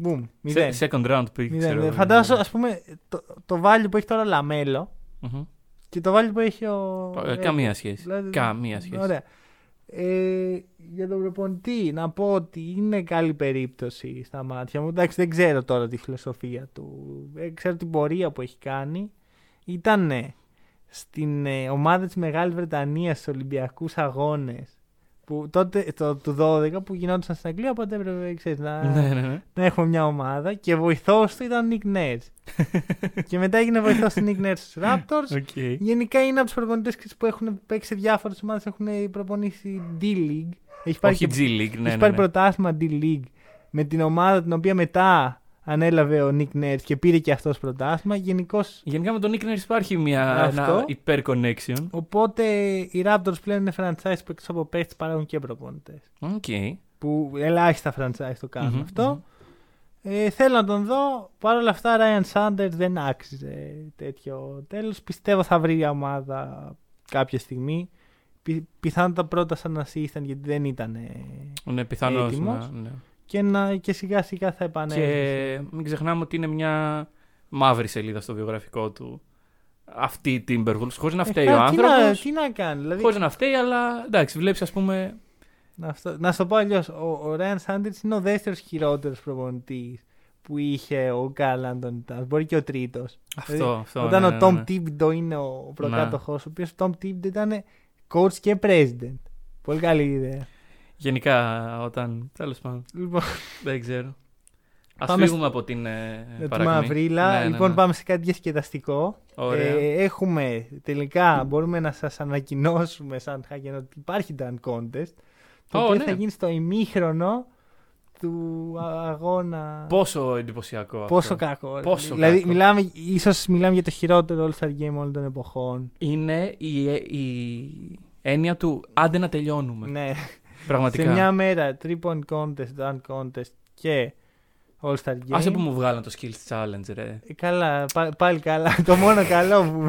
Μπουμ. Μηδέν. Σε- Second round pick. Μηδέν. ξέρω εγώ. Φαντάσου, ας πούμε, το, το value που έχει τώρα Λαμέλο Μμμ. και το value που έχει ο. Ε, Καμία σχέση. Δηλαδή, Καμία σχέση. Ωραία. Ε, για τον προπονητή, να πω ότι είναι καλή περίπτωση στα μάτια μου. Εντάξει, δεν ξέρω τώρα τη φιλοσοφία του. Δεν ξέρω την πορεία που έχει κάνει. Ήταν στην ε, ομάδα της Μεγάλης Βρετανίας στους Ολυμπιακούς Αγώνες που τότε, το, του 12 που γινόντουσαν στην Αγγλία, οπότε έπρεπε ξέρεις, να, Ναι, ναι, ναι. να έχουμε μια ομάδα και βοηθός του ήταν ο Nick Nurse. και μετά έγινε βοηθός του Nick Nurse στους Raptors. Ok. Γενικά είναι από τους προπονητές που έχουν παίξει σε διάφορες ομάδες, έχουν προπονήσει D-League. Έχει πάρει, Όχι και- G League, ναι, έχει ναι, πάρει ναι. πρωτάθλημα D-League με την ομάδα την οποία μετά ανέλαβε ο Nick Nurse και πήρε και αυτός πρωτάθλημα. Γενικώς. Γενικά με τον Nick Nurse υπάρχει μια, Αυτό. ένα υπερ connection. Οπότε οι Raptors πλέον είναι franchise που εκτός από παίχτες παράγουν και προπονητές. Οκ. Που ελάχιστα franchise το κάνουν Μμμ, αυτό. μμμ. Ε, θέλω να τον δω. Παρ' όλα αυτά, Ryan Saunders δεν άξιζε τέτοιο τέλος. Πιστεύω θα βρει η ομάδα κάποια στιγμή. Πι, πιθανότατα πρώτα σαν assistant γιατί δεν ήταν. ε, Ναι, πιθανώς, Έτοιμος. ναι, ναι. Και, να, και σιγά σιγά θα επανέλθει. Και μην ξεχνάμε ότι είναι μια μαύρη σελίδα στο βιογραφικό του. Αυτή η Timberwolves, χωρίς να Ε, φταίει κα- ο τι, να, άνθρωπος. τι να κάνει. Δηλαδή, Χωρίς να φταίει, αλλά εντάξει, βλέπεις ας πούμε... να, αυτό, να σου το πω αλλιώς. Ο, ο Ryan Sanders είναι ο δεύτερος χειρότερος προπονητής που είχε ο Καρλ Άντων Towns. Μπορεί και ο τρίτος. Αυτό, αυτό. Όταν ναι, ο ναι, Tom ναι. Thibodeau είναι ο προκάτοχός, ο οποίος ο Tom Thibodeau ήταν coach και president. Πολύ καλή ιδέα. Γενικά, όταν... Τέλος πάντων, Λοιπόν, δεν ξέρω. Ας Πάμε φύγουμε από την ε, με τη παρακμή. μαυρίλα. Ναι, ναι, λοιπόν, ναι. πάμε σε κάτι διασκεδαστικό. Ωραία. Ε, έχουμε τελικά, μπορούμε να σας ανακοινώσουμε σαν Hagen ότι υπάρχει dunk contest. Το Ω, οποίο ναι. θα γίνει στο ημίχρονο του α- αγώνα. Πόσο εντυπωσιακό Πόσο αυτό. κακό. ρε. Πόσο δηλαδή, κακό. Μιλάμε, ίσως μιλάμε για το χειρότερο All-Star Game όλων των εποχών. Είναι η, η έννοια του άντε να τελειώνουμε. Ναι. Πραγματικά. Σε μια μέρα, 3 point contest, dunk contest και All-Star Game. Άσε που μου βγάλαν το Skills Challenge, ρε. Ε, Καλά, πά- πάλι καλά. το μόνο καλό που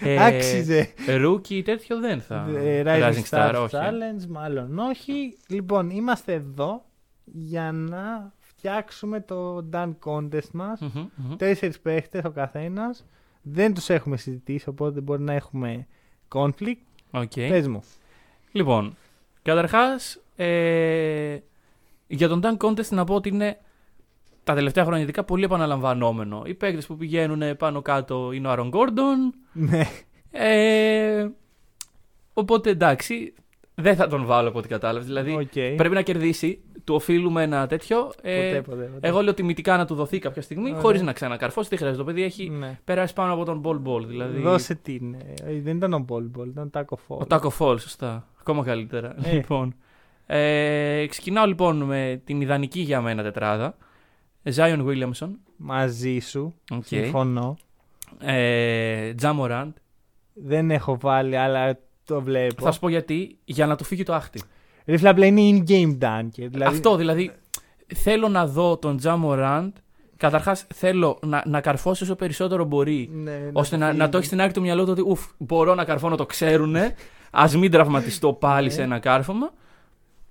Ε, άξιζε. Rookie τέτοιο δεν θα. Ε, Rising, Star, όχι. Challenge, μάλλον όχι. Λοιπόν, είμαστε εδώ για να φτιάξουμε το dunk contest μας. Μμμ, μμμ. Τέσσερις παίχτες ο καθένας. Δεν τους έχουμε συζητήσει, οπότε μπορεί να έχουμε conflict. OK. Πες μου. Λοιπόν, καταρχάς, ε, για τον Dunk Contest να πω ότι είναι τα τελευταία χρόνια ειδικά πολύ επαναλαμβανόμενο. Οι παίκτες που πηγαίνουν πάνω κάτω είναι ο Άρον Γκόρντον. Ναι. Ε, οπότε εντάξει, δεν θα τον βάλω από ό,τι κατάλαβες. Δηλαδή Οκ. πρέπει να κερδίσει. Του οφείλουμε ένα τέτοιο. Ε, Ποτέ, ποτέ, ποτέ. εγώ λέω τιμητικά να του δοθεί κάποια στιγμή Ωραία. χωρίς να ξανακαρφώσει. Τι χρειάζεται. Το παιδί έχει Ναι. περάσει πάνω από τον Bol Bol. Δηλαδή, Δώσε την. ε, Δεν ήταν ο Ball Ball, ήταν ο Taco Fall. Ο Taco Fall, σωστά. Ακόμα καλύτερα. Ε. Λοιπόν. Ε, ξεκινάω λοιπόν με την ιδανική για μένα τετράδα. Zion Williamson. Μαζί σου. Okay. Συμφωνώ. Ε, Ja Morant. Δεν έχω βάλει, αλλά το βλέπω. Θα σου πω γιατί. Για να του φύγει το άχτη. Ρε φίλε, απλά είναι in-game dunker. Δηλαδή, Αυτό δηλαδή. Θέλω να δω τον Ja Morant. Καταρχάς θέλω να, να καρφώσει όσο περισσότερο μπορεί. Ναι, ώστε το να, να φύγει. το έχει στην άκρη του μυαλού του ότι ουφ, μπορώ να καρφώνω, το ξέρουνε. Α μην τραυματιστώ πάλι σε ένα κάρφωμα.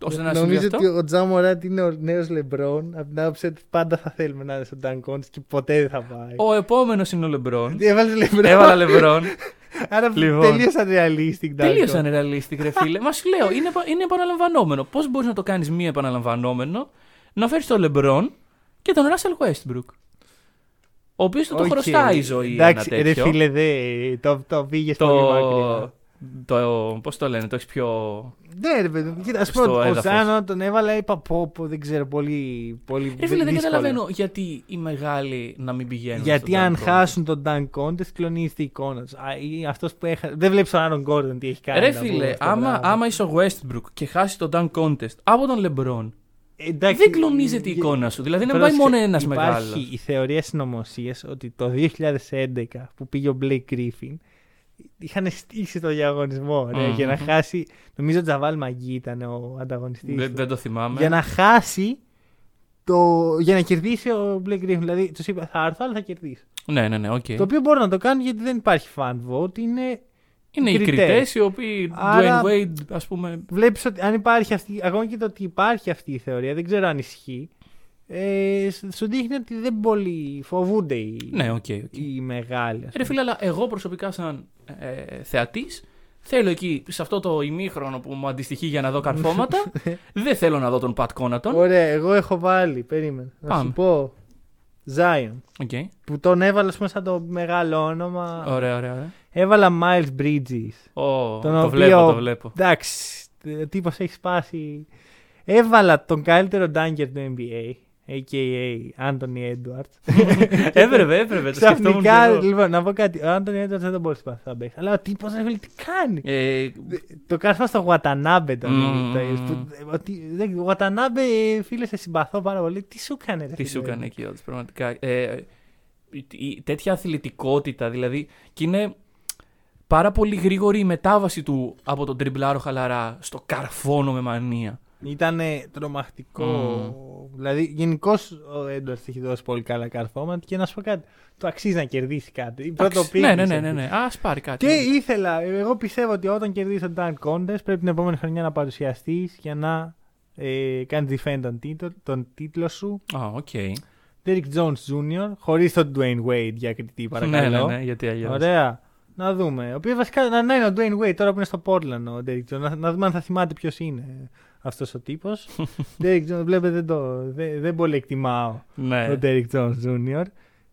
Ώστε να συμβεί Νομίζω αυτό. ότι ο Τζα Μοράντ είναι ο νέος Λεμπρόν. Από την άποψη ότι πάντα θα θέλουμε να είναι στο Dunk Contest και ποτέ δεν θα πάει. Ο επόμενος είναι ο Λεμπρόν. Τι έβαλες Λεμπρόν. Έβαλα Λεμπρόν. Άρα Λοιπόν. τελείωσαν realistic. Dunk Τελείωσαν Contest. realistic, ρε φίλε. Μα σου λέω, είναι, επα- είναι επαναλαμβανόμενο. Πώς μπορείς να το κάνεις μία επαναλαμβανόμενο, να φέρεις τον Λεμπρόν και τον Ράσελ Westbrook. Ο οποίος του το Οκ. χρωστάει η ζωή. Εντάξει, ένα ρε τέτοιο. φίλε, δε, το, το πήγες πολύ μακριά. Το, το, πώς το λένε, το έχεις πιο... Ναι, ρε παιδί μου, κοίτα, ας Στο πούμε, ο έδαφος. Zion τον έβαλα, είπα πω, πω, δεν ξέρω, πολύ, πολύ Ρε φίλε, δεν δύσκολο. καταλαβαίνω γιατί οι μεγάλοι να μην πηγαίνουν Γιατί στο αν Dunk Contest. χάσουν τον Dunk Contest, κλονίζεται η εικόνα τους. Αυτός που έχασε. Δεν βλέπεις τον Άρον Γκόρντον τι έχει κάνει. Ρε να πούμε φίλε, αυτό το άμα, πράγμα. άμα είσαι ο Westbrook και χάσει το Dunk Contest από τον LeBron, Εντάξει, δεν κλονίζεται η ε, εικόνα σου. Δηλαδή δεν πρόσεξε, πάει μόνο ένας Υπάρχει μεγάλος. η θεωρία συνωμοσίας ότι το 2011 που πήγε ο Blake Griffin είχαν στήσει το διαγωνισμό ρε, Μμμ. για να χάσει. Νομίζω ο JaVale McGee ήταν ο ανταγωνιστής. Δεν, δεν το θυμάμαι. Για να χάσει. Το, για να κερδίσει ο Blake Griffin. Δηλαδή τους είπε θα έρθω, αλλά θα κερδίσει. Ναι, ναι, ναι, οκ. Το οποίο μπορούν να το κάνουν γιατί δεν υπάρχει fan vote. Είναι Είναι οι κριτές. κριτές οι οποίοι. Άρα- Dwayne Wade, ας πούμε. Βλέπεις ότι αν υπάρχει αυτή, ακόμα και το ότι υπάρχει αυτή η θεωρία, δεν ξέρω αν ισχύει. Ε, σ- σου δείχνει ότι δεν πολύ φοβούνται οι, Ναι, OK. OK. οι μεγάλοι. ας Ρε πούμε. φίλε, αλλά εγώ προσωπικά σαν ε, θεατής Θέλω εκεί, σε αυτό το ημίχρονο που μου αντιστοιχεί για να δω καρφώματα, δεν θέλω να δω τον Πατ Κόνατον. Ωραία, εγώ έχω βάλει. Περίμενε. Να Πάμε. σου πω. Zion. Οκ. Που τον έβαλα ας πούμε, σαν το μεγάλο όνομα. Ωραία, ωραία, ωραία. Έβαλα Miles Bridges. Ω, Τον το οποίο- βλέπω, το βλέπω. Εντάξει, ο τύπος έχει σπάσει. Έβαλα τον καλύτερο dunker του NBA, a.k.a. Anthony Edwards. έπρεπε, έπρεπε. Το σκεφτόμουν και Ξαφνικά, εγώ. λοιπόν, να πω κάτι. Ο Anthony Edwards δεν τον μπορεί να σπάσει. θα παίξει. Αλλά ο τύπος δεν θέλει τι κάνει; Ε, Το κάρφωμα στο Watanabe τον Μμμ. mm. που, ότι, δεν, Watanabe, φίλε, σε συμπαθώ πάρα πολύ. Τι σου έκανε, ρε τι σου φίλε; έκανε εκεί, όντως, πραγματικά. Ε, η- η- τέτοια αθλητικότητα, δηλαδή. Και είναι πάρα πολύ γρήγορη η μετάβαση του από τον ντριμπλάρω χαλαρά στο καρφώνω με μανία. Ήταν τρομακτικό. Μμ. Δηλαδή, γενικώς ο Έντουαρντς έχει δώσει πολύ καλά καρφώματα και να σου πω κάτι. Το αξίζει να κερδίσει κάτι. Πρώτο Εντάξει, pick ναι, ναι, της ναι, ναι, αυτής. ναι. Α πάρει κάτι. Και ήθελα, εγώ πιστεύω ότι όταν κερδίσει τον Dunk Contest πρέπει την επόμενη χρονιά να παρουσιαστείς για να ε, κάνεις defend τον τίτλο, τον τίτλο σου. Α, OK. Derrick Jones Jr. χωρίς τον Dwayne Wade για κριτή, παρακαλώ. Ναι, ναι, ναι, γιατί αλλιώς. Ωραία. Να δούμε. Ο οποίος βασικά να, να είναι ο Dwayne Wade τώρα που είναι στο Portland ο Derrick Jones. Να, να δούμε αν θα θυμάται ποιος είναι αυτός ο τύπος. Derrick Jones, βλέπετε δεν, το, δεν, δεν πολύ εκτιμάω Ναι. τον Derrick Jones Jr.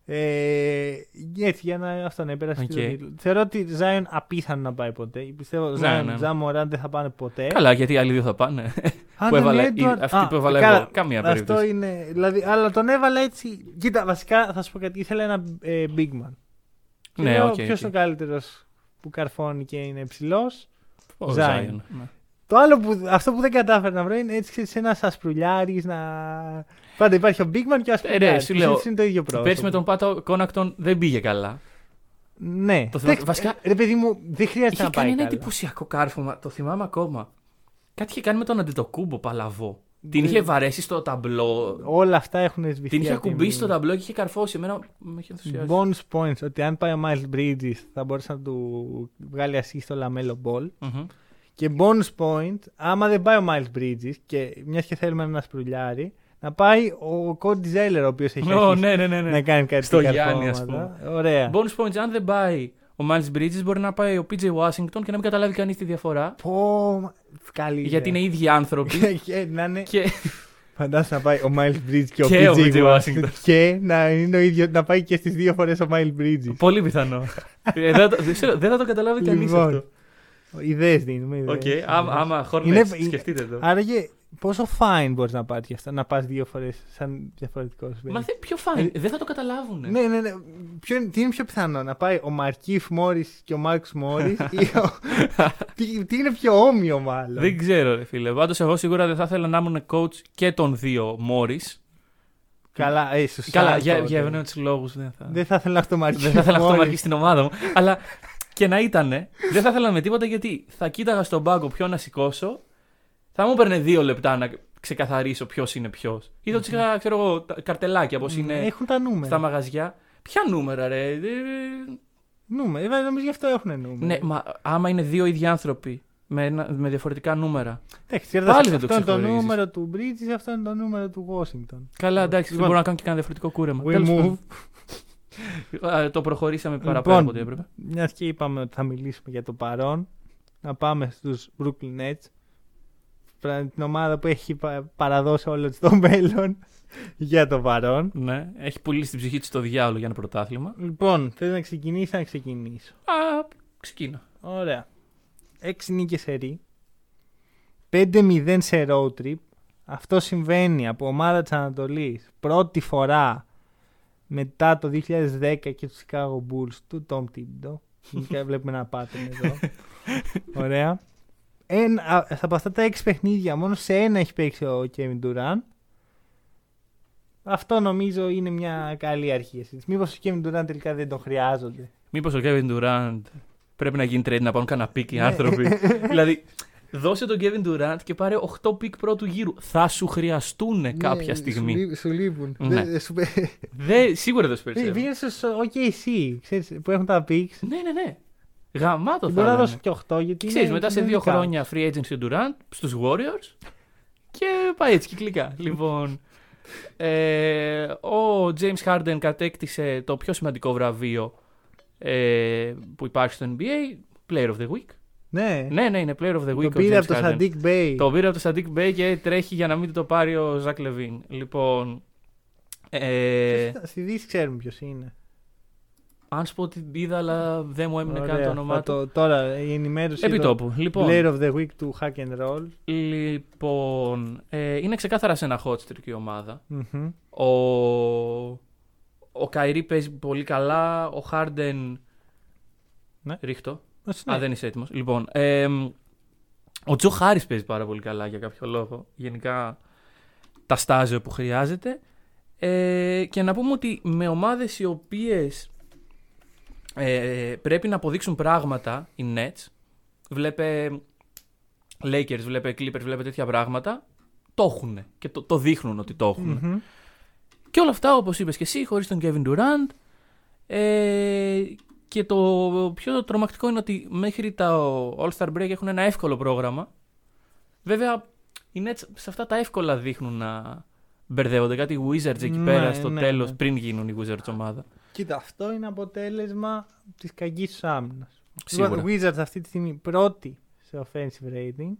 Ε, έτσι, για να αυτό να επέρασε και Οκ. τον τίτλο. Θεωρώ ότι Zion απίθανο να πάει ποτέ. Πιστεύω ότι Ναι, Zion, ναι. Zion Morant δεν θα πάνε ποτέ. Καλά, γιατί οι άλλοι δύο θα πάνε. Αν που τον έβαλε- Edward- η- αυτή Α, που έβαλα καλά, εγώ. Καμία Αυτό περίπτωση. είναι. Δηλαδή, αλλά τον έβαλα έτσι. Κοίτα, βασικά θα σου πω κάτι. Ήθελα ένα ε, big man. Και Ναι, λέω, οκ, Ποιος οκ. ο καλύτερος που καρφώνει και είναι ψηλός. Ο Zion. Zion, ναι. Το άλλο που, αυτό που δεν κατάφερα να βρω είναι έτσι ξέρεις, ένας ασπρουλιάρης να... Πάντα υπάρχει ο Big Man και ο ασπρουλιάρης. Ε, ναι, σου λέω, που είναι το ίδιο πρόσωπο. Πέρσι με τον Πατ Κόνατον δεν πήγε καλά. Ναι. Το θέμα- Δεν- βασικά- Ρε παιδί μου, δεν χρειάζεται Είχε να πάει κάνει ένα καλά. εντυπωσιακό κάρφωμα, το θυμάμαι ακόμα. Κάτι είχε κάνει με τον Αντετοκούνμπο παλαβό. Την Δεν- είχε βαρέσει στο ταμπλό. Όλα αυτά έχουν σβηστεί. Την είχε από τη ακουμπήσει μνήμη. στο ταμπλό και είχε καρφώσει. Εμένα με είχε ενθουσιάσει. Bonus points, ότι αν πάει ο Miles Bridges θα μπορούσε να του βγάλει assist στο Λαμέλο Ball. Μμμ. Και bonus point, άμα δεν πάει ο Miles Bridges και μιας και θέλουμε έναν ασπρουλιάρη, να πάει ο Cody Zeller ο οποίος έχει Ω, αρχίσει ναι, ναι, ναι, ναι. να κάνει κάτι Στο τέτοια Γιάννη, ας καρφώματα. Ωραία. Bonus points, αν δεν πάει ο Miles Bridges, μπορεί να πάει ο PJ Washington και να μην καταλάβει κανείς τη διαφορά. Πω, καλή Γιατί ιδέα. είναι ίδιοι άνθρωποι. και να είναι. και Φαντάζομαι να πάει ο Miles Bridges και ο Και ο PJ PJ Washington. Washington. Και να, είναι ο ίδιος, να πάει και στις δύο φορές ο Miles Bridges. πολύ πιθανό. Ε, δεν, το- δεν ξέρω, δεν θα το καταλάβει κανείς Λοιπόν, αυτό. Ιδέες δίνουμε. ιδέες. Οκ, άμα, άμα Hornets, Είναι- σκεφτείτε το. Άραγε, πόσο fine μπορείς να πάρεις αυτό, να πας δύο φορές σαν διαφορετικό. Μα δεν, πιο funny, δεν θα το καταλάβουν. Ναι, ναι, ναι. Ποιο, είναι- τι είναι πιο πιθανό, να πάει ο Μαρκίφ Μόρις και ο Μάρκς Μόρις ή ο... τι, τι είναι πιο όμοιο, μάλλον; Δεν ξέρω, ρε φίλε. Πάντως, εγώ σίγουρα δεν θα ήθελα να ήμουν coach και των δύο Μόρις. Καλά, ε, σωστά, Καλά, για, τότε. για ευνοϊκού λόγους δεν θα. Δεν θα ήθελα να έχω το Μαρκίφ δεν θα ήθελα αυτό να αρχίσει στην ομάδα μου. αλλά και να ήταν, δεν θα ήθελα με τίποτα γιατί θα κοίταγα στον πάγκο ποιο να σηκώσω. Θα μου έπαιρνε δύο λεπτά να ξεκαθαρίσω ποιος είναι ποιος. Ή θα του είχα, ξέρω εγώ, τα καρτελάκια πώς είναι Έχουν τα νούμερα. στα μαγαζιά. Ποια νούμερα, ρε; Ε, Νούμερα, ε, νομίζω γι' αυτό έχουν νούμερα. Ναι, μα άμα είναι δύο ίδιοι άνθρωποι με, ένα- με διαφορετικά νούμερα. Εντάξει, Πάλι αυτό δεν το είναι το ξεχωρίζεις. νούμερο του Bridges, αυτό είναι το νούμερο του Washington. Καλά, εντάξει, Λοιπόν, δεν μπορώ να κάνω και κανένα διαφορετικό κούρεμα. We Τέλος move. Πάντων. Α, Το προχωρήσαμε παραπέρα Λοιπόν, από ό,τι έπρεπε. Μια και είπαμε ότι θα μιλήσουμε για το παρόν, να πάμε στους Brooklyn Nets. Πρα- Την ομάδα που έχει πα- παραδώσει όλο της το μέλλον για το παρόν. Ναι, έχει πουλήσει την ψυχή του στο διάολο για ένα πρωτάθλημα. Λοιπόν, θες να ξεκινήσεις να ξεκινήσω; Α, ξεκίνα. Ωραία. 6 νίκες σε ρί. 5-0 σε road trip. Αυτό συμβαίνει από ομάδα της Ανατολής πρώτη φορά μετά το 2010 και τους Chicago Bulls του Tom Thibodeau. Γενικά βλέπουμε ένα pattern εδώ. Ωραία. Ένα, α, από αυτά τα 6 παιχνίδια μόνο σε ένα έχει παίξει ο Kevin Durant. Αυτό νομίζω είναι μια καλή αρχή. εσείς. Μήπως ο Kevin Durant τελικά δεν τον χρειάζονται; Μήπως ο Kevin Durant πρέπει να γίνει trade να πάρουν κανένα pick οι Ναι. άνθρωποι. δηλαδή, δώσε τον Kevin Durant και πάρε 8 pick πρώτου γύρου. Θα σου χρειαστούν κάποια Ναι, στιγμή. Σου, λείπ- σου λείπουν. Ναι. Δεν- σου- Δε, σίγουρα δεν σου περισσεύει. Πήγαινε στο OKC, ξέρεις, που έχουν τα picks. ναι, ναι, ναι. Γαμάτο Και θα μπορεί να είναι. δώσω και 8 γιατί. Ξέρεις, είναι- μετά σε είναι δύο δικά. χρόνια free agency του Durant στους Warriors και πάει έτσι κυκλικά. λοιπόν, ε, ο James Harden κατέκτησε το πιο σημαντικό βραβείο ε, που υπάρχει στο NBA, Player of the Week. Ναι. Ναι, ναι, είναι player of the week. το ο πήρε James από το Harden. Sadiq Bey. Το πήρε από το Sadiq Bey και τρέχει για να μην το πάρει ο Ζακ Λεβίν. Λοιπόν. Ε, Στη Δύση ξέρουμε ποιος είναι. αν σου πω ότι είδα, αλλά δεν μου έμεινε καν Ωραία, το όνομά θα του. το- Τώρα η ενημέρωση. Επί εδώ. τόπου. Λοιπόν, Player of the Week του Hack and Roll. λοιπόν ε, είναι ξεκάθαρα σε ένα hot streak η ομάδα. Μμμ. Ο, ο Καϊρή παίζει πολύ καλά. Ο Χάρντεν. Ναι. Ρίχτω. Ως Α, ναι. δεν είσαι έτοιμος. Λοιπόν, ε, ο Τζο Χάρη παίζει πάρα πολύ καλά για κάποιο λόγο. Γενικά τα στάζει όπου χρειάζεται. Ε, και να πούμε ότι με ομάδες οι οποίες ε, πρέπει να αποδείξουν πράγματα οι Nets, βλέπε Lakers, βλέπε Clippers, βλέπε τέτοια πράγματα, το έχουν και το, το δείχνουν ότι το έχουν. Μμμ. Και όλα αυτά, όπως είπες και εσύ, χωρίς τον Kevin Durant. Ε, και το πιο τρομακτικό είναι ότι μέχρι τα All-Star Break έχουν ένα εύκολο πρόγραμμα. Βέβαια, οι Nets σε αυτά τα εύκολα δείχνουν να μπερδεύονται. Κάτι οι Wizards εκεί Ναι, πέρα στο ναι, τέλος, ναι. πριν γίνουν οι Wizards ομάδα. Κοίτα, αυτό είναι αποτέλεσμα της κακής του άμυνας. Σίγουρα. Οι Wizards αυτή τη στιγμή πρώτη σε offensive rating,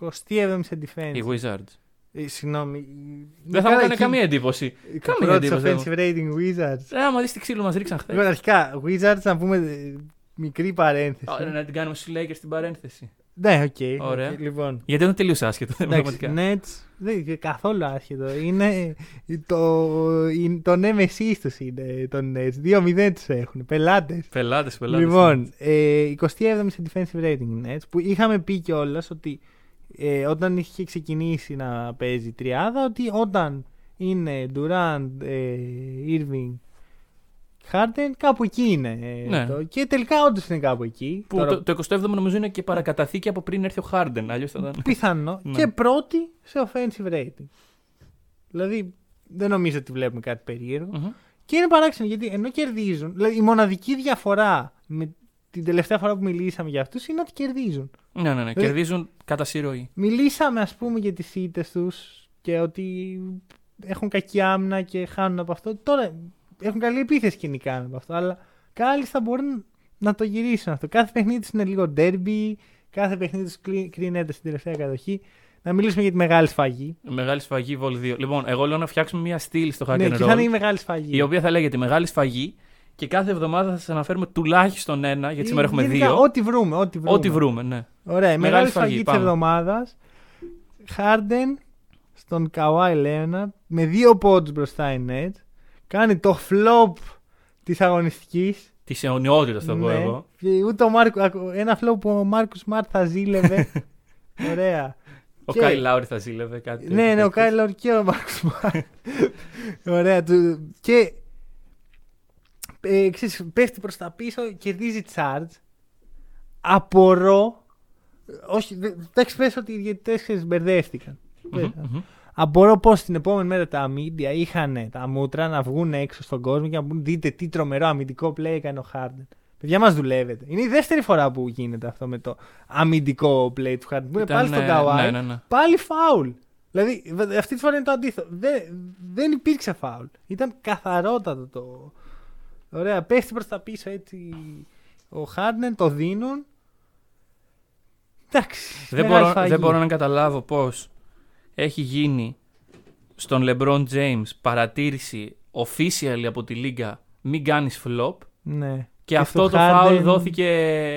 27η σε defense. Οι Wizards. Ε, συγγνώμη. η- Δεν θα μου καλά, έκανε εκεί- καμία εντύπωση. η καμία Πρώτη σε εντύπωση, offensive rating Wizards. Ε, άμα δεις τι ξύλο μας ρίξαν χθες. Λοιπόν, αρχικά, Wizards να πούμε ε, μικρή παρένθεση. Α, Να την κάνουμε στους Lakers στην παρένθεση. Ναι, οκ. Ωραία. οκ, Λοιπόν. Γιατί είναι τελείως άσχετο. Εντάξει, πραγματικά. Nets δεν είναι καθόλου άσχετο. Είναι το, είναι- το nemesis τους είναι το Nets. 2-0 τους έχουν. Πελάτες. Πελάτες, πελάτες. Λοιπόν, ε, 27η σε defensive rating οι Nets που είχαμε πει κιόλας ότι ε, όταν είχε ξεκινήσει να παίζει τριάδα ότι όταν είναι Durant, ε, Irving, Harden κάπου εκεί είναι. ε, Ναι. το. Και τελικά όντως είναι κάπου εκεί. Που Τώρα, το, το 27ο νομίζω είναι και παρακαταθήκη από πριν έρθει ο Χάρντεν. Αλλιώς θα ήταν. πιθανό. Ναι. Και πρώτη σε offensive rating. Δηλαδή δεν νομίζω ότι βλέπουμε κάτι περίεργο. Μμμ. Και είναι παράξενο γιατί ενώ κερδίζουν, δηλαδή η μοναδική διαφορά με την τελευταία φορά που μιλήσαμε για αυτούς είναι ότι κερδίζουν. Ναι, ναι, ναι. Κερδίζουν κατά συρροή. Μιλήσαμε ας πούμε για τις ήττες τους και ότι έχουν κακή άμυνα και χάνουν από αυτό. Τώρα έχουν καλή επίθεση και νικάνε από αυτό, αλλά κάλλιστα μπορούν να το γυρίσουν αυτό. Κάθε παιχνίδι τους είναι λίγο derby, κάθε παιχνίδι τους κλει- κρίνεται στην τελευταία κατοχή. Να μιλήσουμε για τη μεγάλη σφαγή. Μεγάλη σφαγή Vol 2. Λοιπόν, εγώ λέω να φτιάξουμε μια στήλη στο Hack ναι, and και θα είναι η Roll, μεγάλη σφαγή. η οποία θα λέγεται Μεγάλη Σφαγή και κάθε εβδομάδα θα σας αναφέρουμε τουλάχιστον ένα, γιατί Ή σήμερα έχουμε γενικά, δύο. Ό,τι βρούμε, ό,τι βρούμε. Ό,τι βρούμε, ναι. Ωραία, η Μεγάλη μεγάλη σφαγή, σφαγή της πάμε. εβδομάδας. Χάρντεν στον Καουάι Λέοναρτ με δύο πόντους μπροστά η Nets. Κάνει το flop της αγωνιστικής. Της αιωνιότητας θα πω εγώ. Και ούτε ο Μάρκο, ακου- ένα flop που ο Μάρκο Σμαρτ θα ζήλευε. Ωραία. Ο Και- Κάι Λάουρι θα ζήλευε κάτι. ναι, ναι, ο τέτοιο. Κάιλορ και ο Μάρκο Σμαρτ. Ωραία. του- Και ε, ξέρεις, πέφτει προς τα πίσω, κερδίζει charge. Απορώ. Όχι, δε- εντάξει, πες ότι οι διαιτητές μπερδεύτηκαν. Μμμ, μμμ. Απορώ πώς την επόμενη μέρα τα media είχαν τα μούτρα να βγουν έξω στον κόσμο και να πούν δείτε τι τρομερό αμυντικό play έκανε ο Χάρντεν. Παιδιά μας δουλεύετε. Είναι η δεύτερη φορά που γίνεται αυτό με το αμυντικό play του Χάρντεν. Που είναι Ήταν, πάλι στον ε, Καουάι. Ναι, ναι, ναι. Πάλι φάουλ. Δηλαδή β- αυτή τη φορά είναι το αντίθετο. Δεν, δεν υπήρξε φάουλ. Ήταν καθαρότατο το. Ωραία, πέφτει προς τα πίσω έτσι ο Χάρντεν, το δίνουν. Εντάξει. Δεν μεγάλη μπορώ, σφαγή. δεν μπορώ να καταλάβω πώς έχει γίνει στον LeBron James παρατήρηση official από τη Λίγκα μην κάνεις flop Ναι. Και, Και αυτό στο το foul Harden- δόθηκε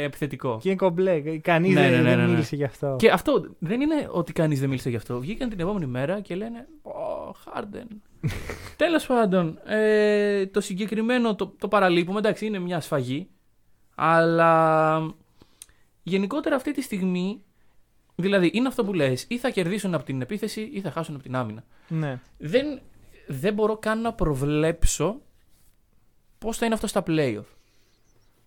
επιθετικό. Και είναι κομπλέ. Κανείς Ναι, δεν, ναι, ναι, δεν ναι, ναι. μίλησε γι' αυτό. Και αυτό δεν είναι ότι κανείς δεν μίλησε γι' αυτό. Βγήκαν την επόμενη μέρα και λένε Ω, Χάρντεν. Τέλος πάντων, ε, το συγκεκριμένο το, το παραλείπουμε. Εντάξει, είναι μια σφαγή. Αλλά γενικότερα αυτή τη στιγμή, δηλαδή είναι αυτό που λες, ή θα κερδίσουν από την επίθεση ή θα χάσουν από την άμυνα. Ναι. Δεν, δεν μπορώ καν να προβλέψω πώς θα είναι αυτό στα playoff.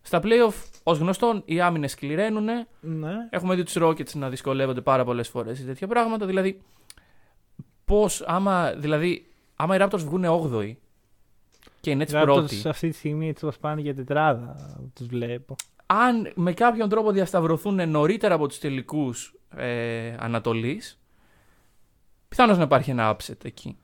Στα playoff, ως γνωστόν, οι άμυνες κληραίνουν. ναι. Έχουμε δει τους Rockets να δυσκολεύονται πάρα πολλές φορές σε τέτοια πράγματα. Δηλαδή, πώς, άμα, δηλαδή, άμα οι Raptors βγουν 8η και οι Nets Raptors πρώτοι, αυτή τη στιγμή έτσι όπως πάνε για τετράδα τους βλέπω. αν με κάποιον τρόπο διασταυρωθούν νωρίτερα από τους τελικούς ε, Ανατολής, πιθανώς να υπάρχει ένα upset εκεί.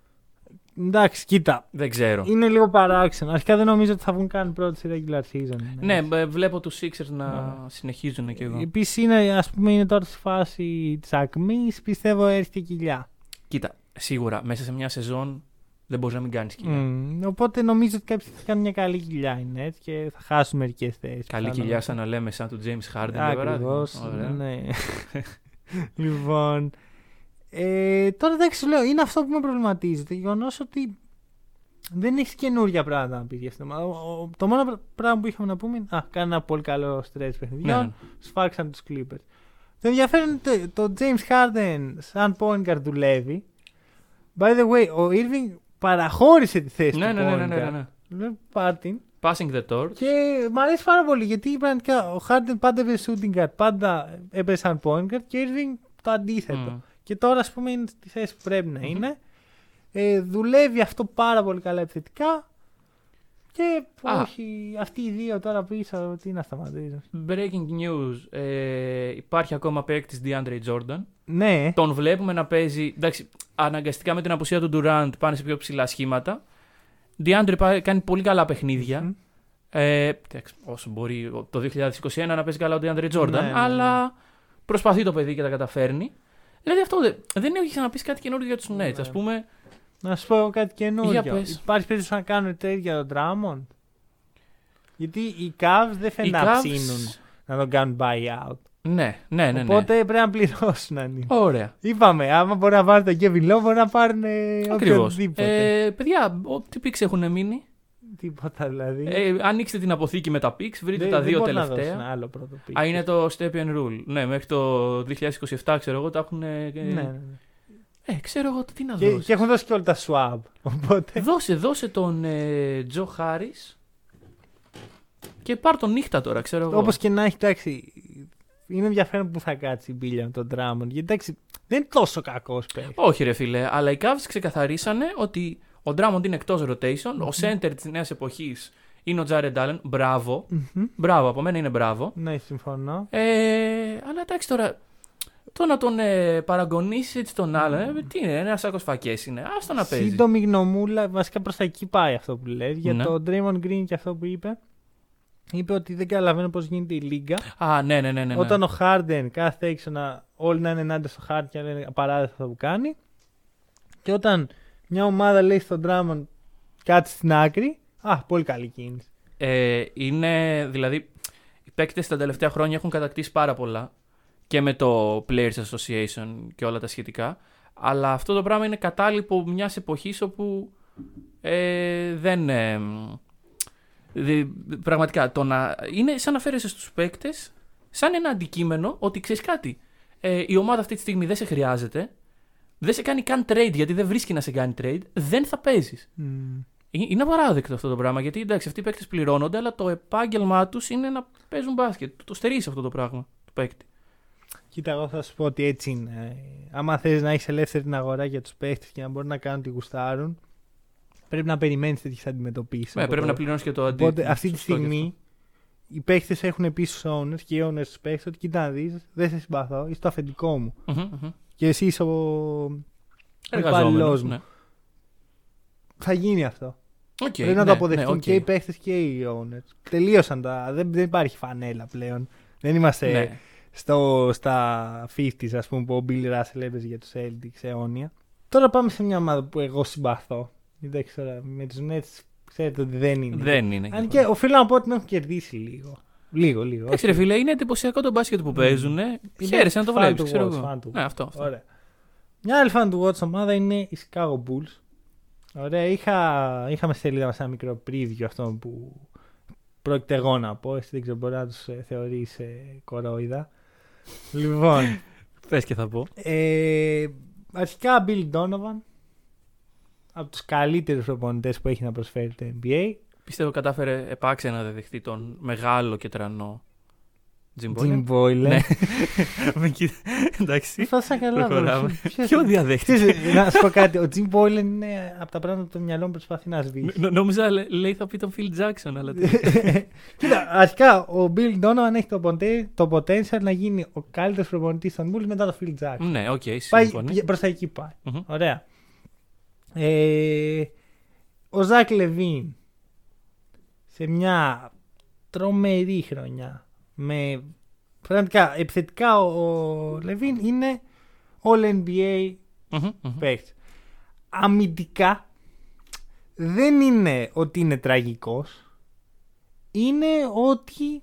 Εντάξει, κοίτα. Δεν ξέρω. Είναι λίγο παράξενο. Αρχικά δεν νομίζω ότι θα βγουν καν πρώτη στη regular season. Ναι, ε, βλέπω τους Sixers να συνεχίζουν και εγώ. Επίσης είναι, ας πούμε, είναι τώρα στη φάση της ακμής. Πιστεύω έρχεται κοιλιά. Κοίτα, σίγουρα μέσα σε μια σεζόν δεν μπορείς να μην κάνεις κοιλιά. Mm, οπότε νομίζω ότι κάποιοι θα κάνουν μια καλή κοιλιά είναι έτσι και θα χάσουν μερικές θέσεις. Καλή κοιλιά, σαν να λέμε, σαν του James Harden. για Ακριβώς. παράδειγμα. Ωραία. Ναι. λοιπόν. Ε, τώρα εντάξει, σου λέω, είναι αυτό που με προβληματίζει. Το γεγονός ότι δεν έχεις καινούργια πράγματα να πεις για αυτό. Ο- ο- Το μόνο πράγμα που είχαμε να πούμε είναι Α, κάνει ένα πολύ καλό στρέτ παιχνιδιών. Ναι, ναι. Σφάξαν τους Clippers. Το ενδιαφέρον είναι το, το James Harden σαν point guard δουλεύει. By the way, ο Irving παραχώρησε τη θέση Ναι, του ναι, ναι, ναι, point ναι, guard. ναι. Λέω, πάρ' την. Passing the torch. Και μου αρέσει πάρα πολύ γιατί πραγματικά ο Harden πάντα έπαιζε shooting guard, πάντα έπαιζε σαν point guard και ο Irving το αντίθετο. Μμ. Και τώρα, ας πούμε, είναι στη θέση που πρέπει να είναι. Ε, δουλεύει αυτό πάρα πολύ καλά επιθετικά. Και Α. όχι, αυτοί οι δύο τώρα πίσω, τι να σταματήσουν. Breaking news. Ε, υπάρχει ακόμα παίκτης DeAndre Jordan. Ναι, Τον βλέπουμε να παίζει. Εντάξει, αναγκαστικά με την απουσία του Durant πάνε σε πιο ψηλά σχήματα. DeAndre πά- κάνει πολύ καλά παιχνίδια. Μμμ. Ε, εντάξει, όσο μπορεί το 2021 να παίζει καλά ο DeAndre Jordan. Ναι, ναι, ναι. αλλά προσπαθεί το παιδί και τα καταφέρνει. Δηλαδή αυτό δεν, δεν έχεις ξαναπείς κάτι καινούργιο για τους Nets. Ναι. Α πούμε, να σου πω κάτι καινούργιο. Για πες. Υπάρχει περίπτωση να κάνουν trade για τον Drummond; Γιατί οι Cavs δεν οι φαίνεται να Cavs- ψήνουν να τον κάνουν buyout. Ναι, ναι, ναι. ναι. Οπότε πρέπει να πληρώσουν. αν είναι. Ωραία. Είπαμε, άμα μπορεί να πάρουν τον Kevin Love, μπορεί να πάρουν ε, Ακριβώς. οποιοδήποτε. Ε, παιδιά, ο- τι picks έχουν μείνει. Τίποτα δηλαδή. Ε, ανοίξτε την αποθήκη με τα picks, βρείτε Δεν- τα δεν δύο μπορεί να δώσουν τελευταία. άλλο πρώτο pick. Α, είναι το step and rule. Ναι, μέχρι το 2027 ξέρω εγώ τα έχουν. Ε, Ναι, ναι, ναι. ε, ξέρω εγώ τι να Και, δώσει. και έχουν δώσει και όλα τα swap. Οπότε. Δώσε, δώσε τον ε, Τζο Χάρι. Και πάρ τον νύχτα τώρα, ξέρω εγώ. Όπως και να έχει, εντάξει. Είναι ενδιαφέρον που θα κάτσει η μπίλια με τον Drummond. Γιατί εντάξει, δεν είναι τόσο κακός παίκτη. Όχι, ρε φίλε, αλλά οι Cavs ξεκαθαρίσανε ότι ο Drummond είναι εκτός rotation. Ο center της νέας εποχής είναι ο Jared Allen. Μπράβο. Μπράβο, από μένα είναι μπράβο. Ναι, συμφωνώ. Ε, αλλά εντάξει τώρα. Το να τον ε, παραγωνίσεις έτσι τον άλλον, ε, τι είναι, ένα σάκος φακές είναι. Άστο να παίζει. Σύντομη γνωμούλα, βασικά προς τα εκεί πάει αυτό που λες. Για Ναι. τον Draymond Green και αυτό που είπε. Είπε ότι δεν καταλαβαίνω πώς γίνεται η λίγα. Α, ναι, ναι, ναι. ναι, ναι. Όταν ο Harden κάθε έξω να όλοι να είναι ενάντια στο Harden και να είναι απαράδεκτο αυτό που κάνει. Και όταν μια ομάδα λέει στον Drummond κάτι στην άκρη. Α, πολύ καλή κίνηση. Ε, είναι, δηλαδή, οι παίκτες τα τελευταία χρόνια έχουν κατακτήσει πάρα πολλά και με το Players Association και όλα τα σχετικά. Αλλά αυτό το πράγμα είναι κατάλοιπο μιας εποχής όπου ε, δεν. ε, δη- πραγματικά, το να, είναι σαν να φέρεσαι στους παίκτες σαν ένα αντικείμενο ότι ξέρεις κάτι. Ε, η ομάδα αυτή τη στιγμή δεν σε χρειάζεται. Δεν σε κάνει καν trade γιατί δεν βρίσκει να σε κάνει trade. Δεν θα παίζεις. Ε, Είναι απαράδεκτο αυτό το πράγμα γιατί εντάξει, αυτοί οι παίκτες πληρώνονται, αλλά το επάγγελμά τους είναι να παίζουν μπάσκετ. Το στερήσει αυτό το πράγμα του παίκτη. Κοίτα, εγώ θα σου πω ότι έτσι είναι. Ε, Άμα θες να έχεις ελεύθερη την αγορά για τους παίχτε και να μπορούν να κάνουν τι γουστάρουν, πρέπει να περιμένεις τέτοιες αντιμετωπίσεις. Ναι, πρέπει να πληρώνεις και το αντίθετο. Οπότε αυτή τη στιγμή οι παίχτε έχουν πει στου owners και οι owners στου παίχτε ότι κοίτα να δεις, δεν σε συμπαθώ, είσαι το αφεντικό μου. Και εσύ είσαι ο. υπαλληλός μου. Ναι. Θα γίνει αυτό. Okay, Πρέπει να το αποδεχτούν και οι παίχτες και οι owners. Τελείωσαν τα. Δεν, δεν υπάρχει φανέλα πλέον. Δεν είμαστε Ναι. στο, στα 50s, ας πούμε, που ο Bill Russell έπαιζε για τους Celtics αιώνια. Τώρα πάμε σε μια ομάδα που εγώ συμπαθώ. Δεν ξέρω, με τους Nets ξέρετε ότι δεν είναι. Δεν είναι. Αν και οφείλω να πω ότι με έχουν κερδίσει λίγο. Λίγο, λίγο. Εντάξει, ρε φίλε, είναι εντυπωσιακό το μπάσκετ που παίζουν. Χαίρεσαι να το fan βλέπεις. του Ξέρω watch, εγώ. fan του Ναι, αυτό. αυτό. Ωραία. Μια άλλη fan του Watch ομάδα είναι η Chicago Bulls. Ωραία, είχα, είχαμε σελίδα μας ένα μικρό preview αυτό που πρόκειται εγώ να πω. Εσύ δεν ξέρω, μπορεί να τους ε, θεωρείς ε, κορόιδα. λοιπόν, Πες και θα πω. ε, αρχικά Bill Donovan, από τους καλύτερους προπονητές που έχει να προσφέρει το NBA. Πιστεύω κατάφερε επάξια να δεχτεί τον μεγάλο και τρανό Jim Jim Boylan. Boylan. Ναι. Με κοίτα- Εντάξει. Φάσα καλά. Προχωράμε. τώρα. Ποιος- Ποιο διαδέχτηκε. Ξέρεις, να σου πω κάτι. Ο Jim Boylan είναι από τα πράγματα που το μυαλό μου προσπαθεί να σβήσει. Νο- Νόμιζα λέ- λέει θα πει τον Phil Jackson, αλλά τι. Κοίτα, αρχικά ο Billy Donovan έχει το, ποτε- το potential να γίνει ο καλύτερος προπονητής των Bulls μετά το Phil Jackson. Ναι, οκ, πάει σύμφωνοι. προς τα εκεί πάει. Μμμ. Ωραία. Ε, ο Ζακ Λεβίν σε μια τρομερή χρονιά με πραγματικά επιθετικά ο, ο Λεβίν είναι All NBA Μμμ, μμμ. παίκτης. Αμυντικά δεν είναι ότι είναι τραγικός. Είναι ότι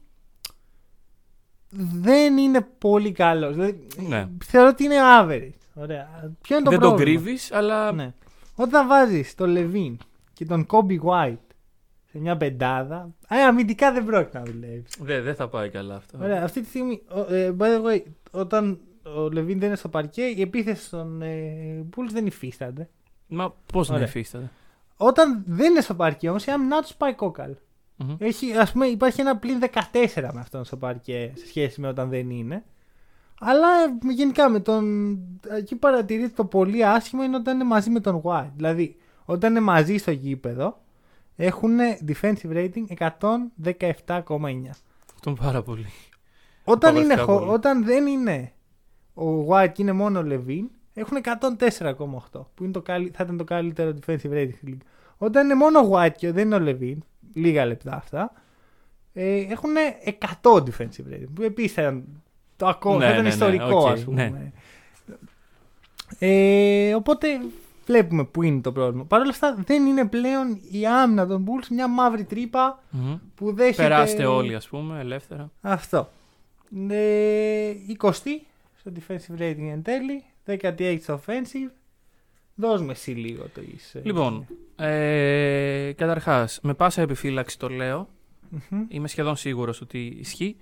δεν είναι πολύ καλός. Δηλαδή, Ναι. Θεωρώ ότι είναι average. Ωραία. Ποιο είναι το Δεν τον πρόβλημα; κρύβεις, αλλά. Ναι. Όταν βάζεις τον Λεβίν και τον Κόμπι White σε μια πεντάδα, ε, αμυντικά δεν πρόκειται να δουλεύει. Δεν δεν θα πάει καλά αυτό. Ωραία, αυτή τη στιγμή, ο- ε, by the way, όταν ο Λεβίν δεν είναι στο παρκέ, η επίθεση των ε, Bulls δεν υφίστανται. Μα πώς δεν Ωραία. υφίσταται. Όταν δεν είναι στο παρκέ όμως, η άμυνά τους πάει κόκαλ. Μμμ. Έχει, ας πούμε, υπάρχει ένα πλήν 14 με αυτόν στο παρκέ σε σχέση με όταν δεν είναι. Αλλά ε, γενικά με τον. Εκεί παρατηρείται το πολύ άσχημο είναι όταν είναι μαζί με τον White. Δηλαδή, όταν είναι μαζί στο γήπεδο, έχουν defensive rating 117,9. Αυτό είναι πάρα πολύ. Όταν, Το είναι, βασικά χω- πολύ. όταν δεν είναι ο White και είναι μόνο ο Levine, έχουν 104,8 που είναι το καλύ- θα ήταν το καλύτερο defensive rating στη λίγα. Όταν είναι μόνο ο White και δεν είναι ο Levine, λίγα λεπτά αυτά, ε, έχουν 100 defensive rating που επίσης θα ήταν το ακόμα, Ναι, θα ήταν ναι, ναι, ιστορικό οκ, ας πούμε. ναι. Ε, οπότε βλέπουμε που είναι το πρόβλημα. Παρ' όλα αυτά δεν είναι πλέον η άμυνα των Bulls μια μαύρη τρύπα Μμμ. που δέχεται... Περάστε όλοι, ας πούμε, ελεύθερα. Αυτό. Ε, 20 στο defensive rating εν τέλει, 16 στο offensive. Δώσ' με εσύ λίγο το είσαι. Λοιπόν, ε, καταρχάς, με πάσα επιφύλαξη το λέω. Μμμ. Είμαι σχεδόν σίγουρος ότι ισχύει.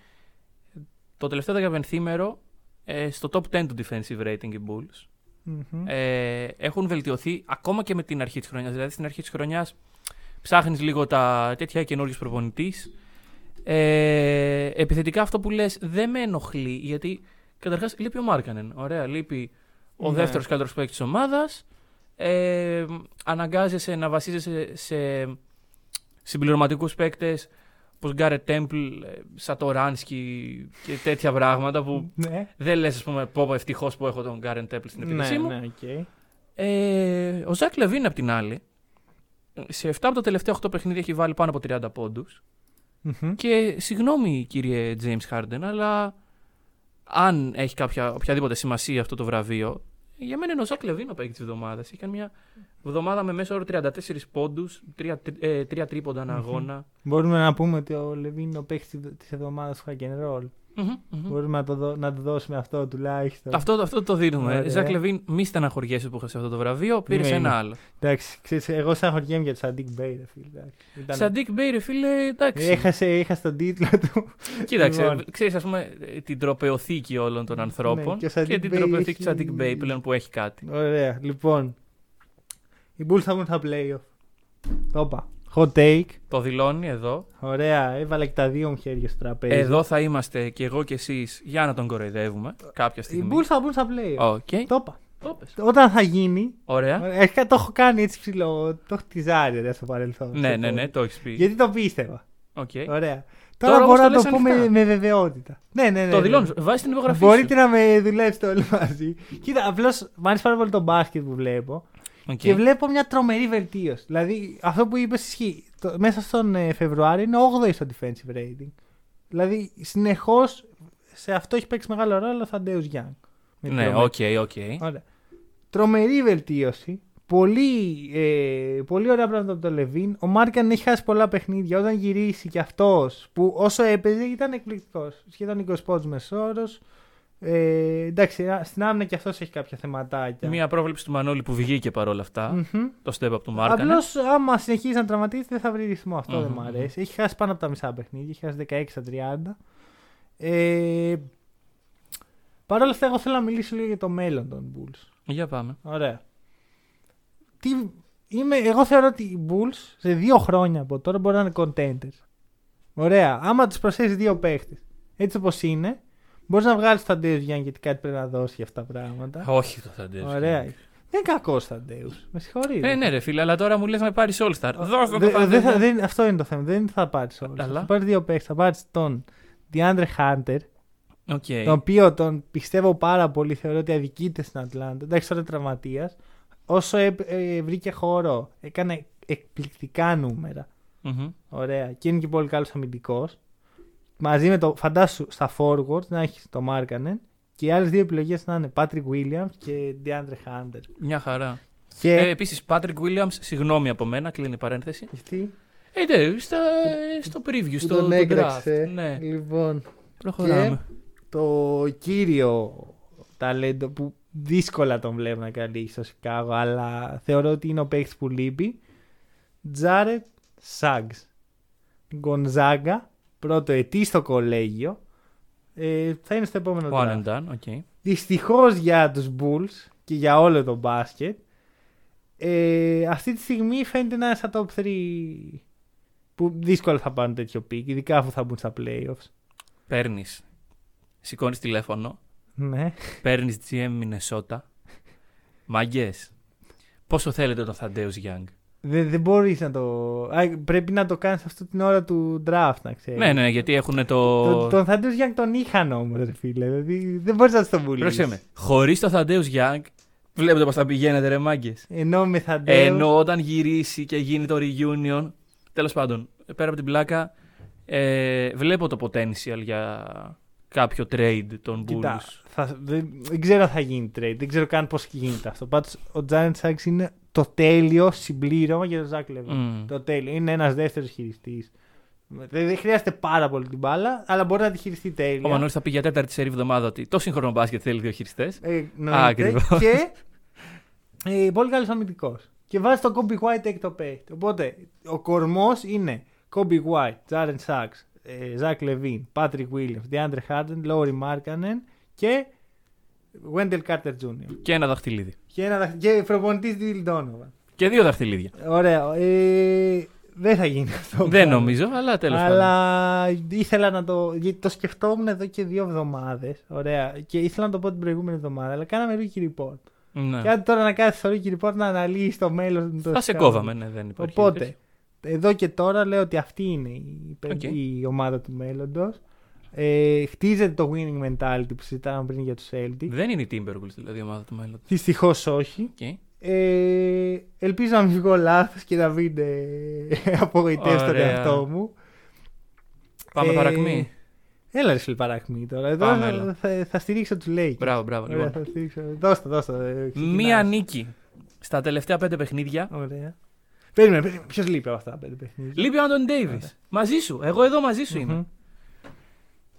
Το τελευταίο δεκαπενθήμερο ε, στο top 10 του defensive rating οι Bulls Μμμ. ε, έχουν βελτιωθεί ακόμα και με την αρχή της χρονιάς. Δηλαδή στην αρχή της χρονιάς ψάχνεις λίγο τα τέτοια καινούριο προπονητής. Ε, επιθετικά αυτό που λες δεν με ενοχλεί γιατί καταρχάς λείπει ο Μάρκανεν. Ωραία, λείπει ο Ναι. δεύτερος καλύτερος παίκτης της ομάδας. Ε, αναγκάζεσαι να βασίζεσαι σε συμπληρωματικούς παίκτες όπως Γκάρετ Τέμπλ, Σατοράνσκι και τέτοια πράγματα που Ναι, δεν λες ας πούμε πω πω ευτυχώς που έχω τον Γκάρετ Τέμπλ στην ναι, επίθεσή μου. ναι, οκ. Ε, ο Ζακ Λεβίν απ' την άλλη, σε 7 από τα τελευταία 8 παιχνίδια έχει βάλει πάνω από 30 πόντους. Μμμ. Και συγγνώμη κύριε James Harden, αλλά αν έχει κάποια, οποιαδήποτε σημασία αυτό το βραβείο, για μένα είναι ο Ζακ Λεβίν ο παίκτης της εβδομάδας. Είχε μια εβδομάδα με μέσο όρο 34 πόντους, 3, ε, τρία τρίποντα ανά Μμμ. αγώνα. Μπορούμε να πούμε ότι ο Λεβίν είναι ο παίκτης της εβδομάδας του hack and roll. Μμμ, μμμ. Μπορούμε να, το δω- να του δώσουμε αυτό τουλάχιστον. Αυτό, αυτό το δίνουμε. Ωραία. Ζακ Λεβίν, μη στεναχωριέσαι που έχασε αυτό το βραβείο, πήρε Ναι, ένα ναι. άλλο. Εντάξει, ξέρεις, εγώ στεναχωριέμαι για το Sadiq Bey, ρε φίλε. εντάξει. Ήταν- Σαν Sadiq Bey, ρε φίλε, εντάξει. Έχασε, έχασε τον τίτλο του. Κοίταξε, Λοιπόν. ξέρεις ας πούμε την τροπαιοθήκη όλων των ανθρώπων Ναι, και ο και, Sadiq την Bey τροπαιοθήκη έχει- του Sadiq Bey πλέον που έχει κάτι. Ωραία, λοιπόν. Οι Bulls θα βγουν στα playoff. Το είπα. Hot take. Το δηλώνει εδώ. Ωραία, έβαλε και τα δύο μου χέρια στο τραπέζι. Εδώ θα είμαστε και εγώ και εσείς για να τον κοροϊδεύουμε κάποια Οι στιγμή. Bulls θα βγουν στα playoff. Οκ. Το είπα. Το πες. Όταν θα γίνει. Ωραία. Ωραία, Αρχικά το έχω κάνει έτσι ψιλο. Το έχω τιζάρει ωραία, στο παρελθόν. Ναι, στο ναι, ναι, podcast. το έχεις πει. Γιατί το πίστευα. Οκ. Ωραία. Τώρα Τώρα, όμως μπορώ το να το λες πω ανοιχτά. με, με βεβαιότητα. Ναι, ναι, ναι. Το ναι. δηλώνεις. Βάζει την υπογραφή. Μπορείτε σου. να με δουλέψετε όλοι μαζί. Κοίτα, απλώς μου αρέσει πάρα πολύ το μπάσκετ που βλέπω. Οκ. Και βλέπω μια τρομερή βελτίωση. Δηλαδή, αυτό που είπες ισχύει. Το- μέσα στον ε, Φεβρουάριο είναι 8η στο defensive rating. Δηλαδή, συνεχώς σε αυτό έχει παίξει μεγάλο ρόλο ο Θαντέου Γιάνγκ. Με Ναι, τρομερή- οκ, οκ. Ωραία. Τρομερή βελτίωση. Πολύ, ε, πολύ ωραία πράγματα από τον Λεβίν. Ο Μάρκανεν έχει χάσει πολλά παιχνίδια. Όταν γυρίσει και αυτός που όσο έπαιζε ήταν εκπληκτικός. Σχεδόν 20 πόντους μέσο όρο. Ε, εντάξει, στην άμυνα και αυτός έχει κάποια θεματάκια. Μία πρόβλεψη του Μανώλη που βγήκε παρόλα αυτά. Μμμ. Το step up του Μάρκανε. Απλώς άμα συνεχίζει να τραυματίζεται δεν θα βρει ρυθμό. Αυτό δεν Μμμ, μου μμμ. αρέσει. Έχει χάσει πάνω από τα μισά παιχνίδια. Έχει χάσει 16 στα 30. Ε, Παρ' όλα αυτά, εγώ θέλω να μιλήσω λίγο για το μέλλον των Bulls. Για πάμε. Ωραία. Τι, είμαι, εγώ θεωρώ ότι οι Bulls σε δύο χρόνια από τώρα μπορεί να είναι contenders. Ωραία. Άμα τους προσθέσεις δύο παίχτες έτσι όπως είναι, μπορείς να βγάλεις τον Θαντέους Γιανγκ γιατί κάτι πρέπει να δώσεις για αυτά τα πράγματα. Όχι το Θαντέου. Ωραία. Δεν είναι κακός Θαντέους. Με συγχωρείτε. Ε, ναι, ρε φίλε, αλλά τώρα μου λες να με πάρεις All Star. Δώστε το Δε- Θαντέου. δεν θα- δεν- αυτό είναι το θέμα. Δεν θα πάρεις όλου. Αλλά; Θα πάρεις δύο παίχτες. Θα πάρεις τον DeAndre Hunter, Οκ. τον οποίο τον πιστεύω πάρα πολύ. Θεωρώ ότι αδικείται στην Ατλάντα. Εντάξει, τώρα είναι τραυματίας. όσο ε, ε, βρήκε χώρο, έκανε εκπληκτικά νούμερα. Μμμ. Ωραία. Και είναι και πολύ καλός αμυντικός. Μαζί με το. Φαντάσου στα forward να έχεις το Μάρκανεν και οι άλλες δύο επιλογές να είναι Patrick Williams και DeAndre Hunter. Μια χαρά. Και. Ε, Επίσης, Patrick Williams, συγγνώμη από μένα, κλείνει η παρένθεση. αυτή Ε, ναι, στα, στο preview, που στο τον το έκραξε. draft. Ναι, Λοιπόν. προχωράμε. Το κύριο ταλέντο που δύσκολα τον βλέπω να καλύψει στο Σικάγο, αλλά θεωρώ ότι είναι ο παίκτης που λείπει. Τζάρετ Σάγκς. Γκονζάγκα, πρωτοετής στο κολέγιο. Ε, θα είναι στο επόμενο One draft. and done, οκ. Δυστυχώς για τους Bulls και για όλο το μπάσκετ ε, αυτή τη στιγμή φαίνεται να είναι στα top 3 που δύσκολα θα πάρουν τέτοιο pick, ειδικά αφού θα μπουν στα playoffs. Παίρνεις. Σηκώνεις τηλέφωνο. Ναι. Παίρνεις GM Minnesota. Μαγκέ. Πόσο θέλετε τον Θαντέου Young; Δεν, δεν μπορείς να το. Α, πρέπει να το κάνεις αυτό την ώρα του draft, να ξέρεις. Ναι, ναι, γιατί έχουν το. Το, τον Θαντέο Γιάνγκ τον είχαν όμως, ρε φίλε. Δηλαδή δεν μπορείς να τον πουλήσει. Πρόσεξε με. Χωρίς το Θαντέους Young, βλέπετε πώς θα πηγαίνετε, ρε μάγκες. Ενώ με Θαντέο. Ενώ όταν γυρίσει και γίνει το reunion. Τέλος πάντων, πέρα από την πλάκα, ε, βλέπω το potential για κάποιο trade των Κοίτα, Bulls. θα, δεν, δεν ξέρω αν θα γίνει trade. Δεν ξέρω καν πώς γίνεται αυτό. Πάντως ο Giant Sacks είναι το τέλειο συμπλήρωμα για τον Ζακ Λεβίν. Μμ. Το τέλειο. Είναι ένας δεύτερος χειριστής. Δεν, δεν χρειάζεται πάρα πολύ την μπάλα, αλλά μπορεί να τη χειριστεί τέλεια. Ο Μανώλης θα πει για τέταρτη σερή εβδομάδα ότι το σύγχρονο μπάσκετ θέλει δύο χειριστές. Ε, Α, εννοείται. ακριβώς. Και ε, πολύ καλός αμυντικός. Και βάζει τον Kobe White έκτο παίκτη. Οπότε ο κορμός είναι Kobe White, Jaren Sachs, ε, Zach Levine, Patrick Williams, DeAndre Harden, Laurie Markkanen και Wendell Carter Jr. Και ένα δαχτυλίδι. Και, ένα, δαχ- και προπονητής Dylan Donovan. Και δύο δαχτυλίδια. Ωραία. Ε, δεν θα γίνει αυτό. Δεν πράγμα. νομίζω, αλλά τέλος πάντων. Αλλά ήθελα να το. Γιατί το σκεφτόμουν εδώ και δύο εβδομάδες. Ωραία. Και ήθελα να το πω την προηγούμενη εβδομάδα. Αλλά κάναμε rookie report. Ναι. Και αν τώρα να κάθεσαι στο rookie report να αναλύεις το μέλλον του. Θα σε κόβαμε, ναι, δεν υπάρχει. Οπότε, εδώ και τώρα λέω ότι αυτή είναι η, Οκ. η ομάδα του μέλλοντος. Ε, χτίζεται το winning mentality που συζητάμε πριν για τους Celtics. Δεν είναι η Timberwolves δηλαδή η ομάδα του μέλλοντος. Δυστυχώς όχι. Okay. Ε, ελπίζω να μην βγω λάθος και να μην ε, απογοητεύσω τον Ωραία. εαυτό μου. Πάμε Ε, παρακμή. Έλα ρε φίλε παρακμή τώρα. Εδώ Πάμε, θα, έλα. θα, θα στηρίξω τους Lakers. Μπράβο, μπράβο. Ωραία, Λοιπόν. θα στηρίξω. Δώστε, δώστε. ε, ξεκινάς. Μία νίκη στα τελευταία πέντε παιχνίδια. Ωραία. Περίμενε, περίμενε. Ποιος λείπει από αυτά τα πέντε παιχνίδια; Λείπει ο Άντων Ντέιβις. Μαζί σου. Εγώ εδώ μαζί σου Μμμ. είμαι.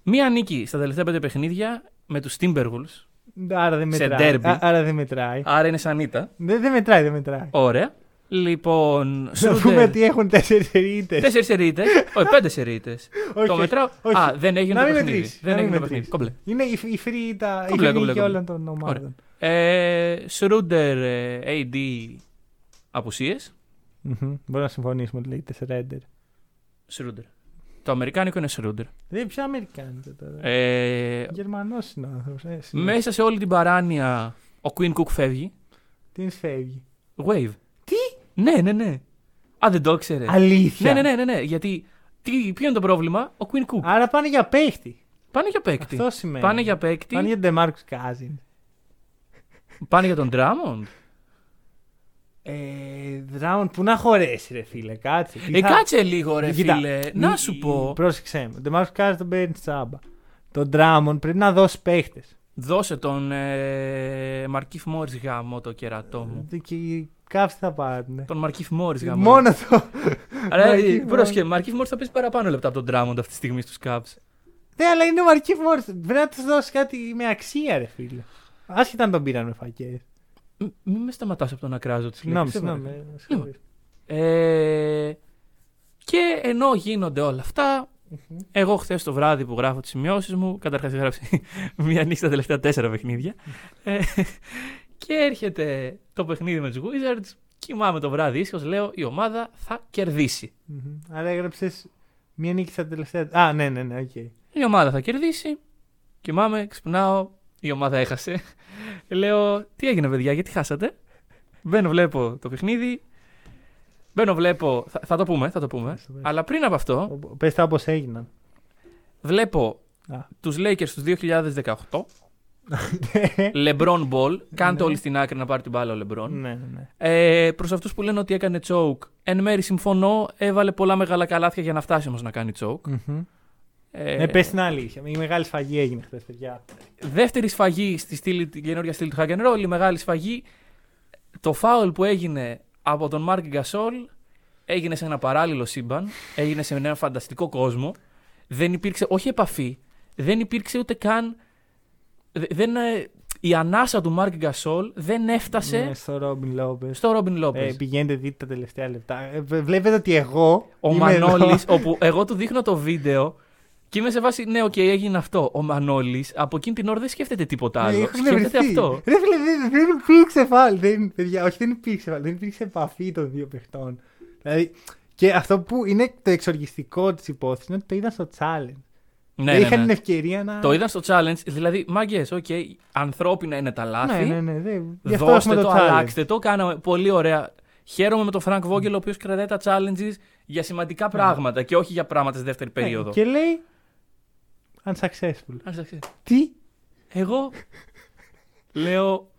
Μία νίκη στα τελευταία πέντε παιχνίδια με τους Timberwolves. Άρα δεν Σε μετράει. derby. Α, άρα δεν μετράει. Άρα είναι σαν ήττα. Δεν, δεν μετράει, δεν μετράει. Ωραία. Λοιπόν. Να πούμε Σρούντερ. ότι έχουν τέσσερις ήττε. Τέσσερις σερίτες. Όχι, πέντε σερίτες. Το μετράω. όχι. Α, δεν έγινε Να το μην παιχνίδι. μετρήσεις, Δεν να μην έγινε το μετρήσεις. παιχνίδι. Κομπλέ. Είναι η, η free ήττα η Κομπλέ, free κομπλέ, νίκη κομπλέ. όλων των ομάδων. Ε, Σρούντερ, ε, AD, απουσίες. Μμμ. Μπορούμε να συμφωνήσουμε ότι λέγεται Shredder. Σρούντερ. Το αμερικάνικο είναι Σρούντερ. Δεν ποιο Αμερικάνικο τώρα. Ε, Γερμανός είναι ο άνθρωπος. Ε, μέσα σε όλη την παράνοια ο Queen Cook φεύγει. Τι φεύγει; Wave. Τι; Ναι, ναι, ναι. Α, δεν το ήξερε. Αλήθεια; Ναι, ναι, ναι, ναι, ναι. Γιατί τι, ποιο είναι το πρόβλημα, ο Queen Cook. Άρα πάνε για παίχτη. Πάνε για παίκτη. Αυτό σημαίνει. Πάνε για παίκτη. Πάνε για Demarcus Cousins. Πάνε για τον Drummond. Ε, Δράουν που να χωρέσει, ρε φίλε, κάτσε. Τι Ε, θα- κάτσε λίγο, ρε Κοίτα, φίλε. μη- Να σου πω. Πρόσεξε με. Demarcus Cousins τον παίρνει τσάμπα. Τον Drummond πρέπει να δώσει παίχτες. Δώσε τον ε, Μαρκίφ Μόρι γάμο το κερατό μου. Και οι Cavs θα πάρουν. Τον Μαρκίφ Μόρι γάμο. Μόνο το. Αλλά Markieff Morris. πρόσχε, Μαρκίφ Μόρι θα παίζει παραπάνω λεπτά από τον Drummond αυτή τη στιγμή στους Cavs. Ναι, αλλά είναι ο Μαρκίφ Μόρις. Πρέπει να τους δώσει κάτι με αξία, ρε φίλε. Άσχετα αν τον πήραν με φακές. Μ- Μην με σταματάς από το να κράζω τις Συγγνώμη, λέξεις. συγγνώμη. ε, συγγνώμη. Ε, και ενώ γίνονται όλα αυτά, εγώ χθες το βράδυ που γράφω τις σημειώσεις μου, καταρχάς γράψει μία νύχτα τα τελευταία τέσσερα παιχνίδια. Ε, και έρχεται το παιχνίδι με τους Wizards. Κοιμάμαι το βράδυ ήσυχος, λέω η ομάδα θα κερδίσει. Μμμ. Άρα έγραψες μία νίκη στα τελευταία. Α, ναι, ναι, ναι, οκ. Η ομάδα θα κερδίσει. Κοιμάμαι, ξυπνάω. Η ομάδα έχασε. Λέω, τι έγινε, παιδιά, γιατί χάσατε; Μπαίνω, βλέπω το παιχνίδι. Μπαίνω, βλέπω. Θα, θα το πούμε, θα το πούμε. Πες το, πες. Αλλά πριν από αυτό, Πες τα όπως έγιναν. βλέπω Α. τους Lakers του 2018 LeBron Ball. Κάντε Ναι. όλοι στην άκρη να πάρει την μπάλα ο LeBron. ναι, ναι, ναι. Ε, Προς αυτούς που λένε ότι έκανε choke, εν μέρει συμφωνώ. Έβαλε πολλά μεγάλα καλάθια για να φτάσει όμως να κάνει choke. Μμμ. Ε, Ναι, πες την αλήθεια. Η μεγάλη σφαγή έγινε χθες, παιδιά. Δεύτερη σφαγή στη στήλη, την καινούργια στήλη του Hagen Roll, η μεγάλη σφαγή. Το φάουλ που έγινε από τον Μάρκ Γκασόλ έγινε σε ένα παράλληλο σύμπαν, έγινε σε ένα φανταστικό κόσμο. Δεν υπήρξε, όχι επαφή, δεν υπήρξε ούτε καν. δε- Δεν, ε, η ανάσα του Μάρκ Γκασόλ δεν έφτασε Ναι, στο Ρόμπιν Λόπες. στο Ρόμπιν Λόπες. Ε, πηγαίνετε, δείτε τα τελευταία λεπτά. Ε, βε- βλέπετε ότι εγώ. Ο είμαι εδώ. Μανώλης, όπου εγώ του δείχνω το βίντεο και είμαι σε φάση, ναι, οκ, έγινε αυτό. Ο Μανώλης από εκείνη την ώρα δεν σκέφτεται τίποτα Ναι, άλλο. έχω σκέφτεται εκνευριστεί. αυτό. Ρε φίλε, δεν, δεν υπήρξε φάουλ. Δεν, παιδιά, όχι, δεν υπήρξε φάουλ. Δεν υπήρξε επαφή των δύο παιχτών. Δηλαδή, και αυτό που είναι το εξοργιστικό της υπόθεσης είναι ότι το είδαν στο challenge. Ναι, δεν ναι, είχαν ναι. την ευκαιρία να. Το είδαν στο challenge, δηλαδή, μάγκες, οκ, ανθρώπινα είναι τα λάθη. Ναι, ναι, ναι. δεν- Γι' αυτό Δώστε έχουμε το, το challenge. αλλάξτε το. Κάναμε πολύ ωραία. Χαίρομαι με τον Φρανκ Βόγγελ, ο οποίος κρατάει τα challenges για σημαντικά πράγματα και όχι για πράγματα στη δεύτερης Ναι, περίοδο. Και λέει. Unsuccessful. Ας τα ξέρεις. Τι; Εγώ λέω.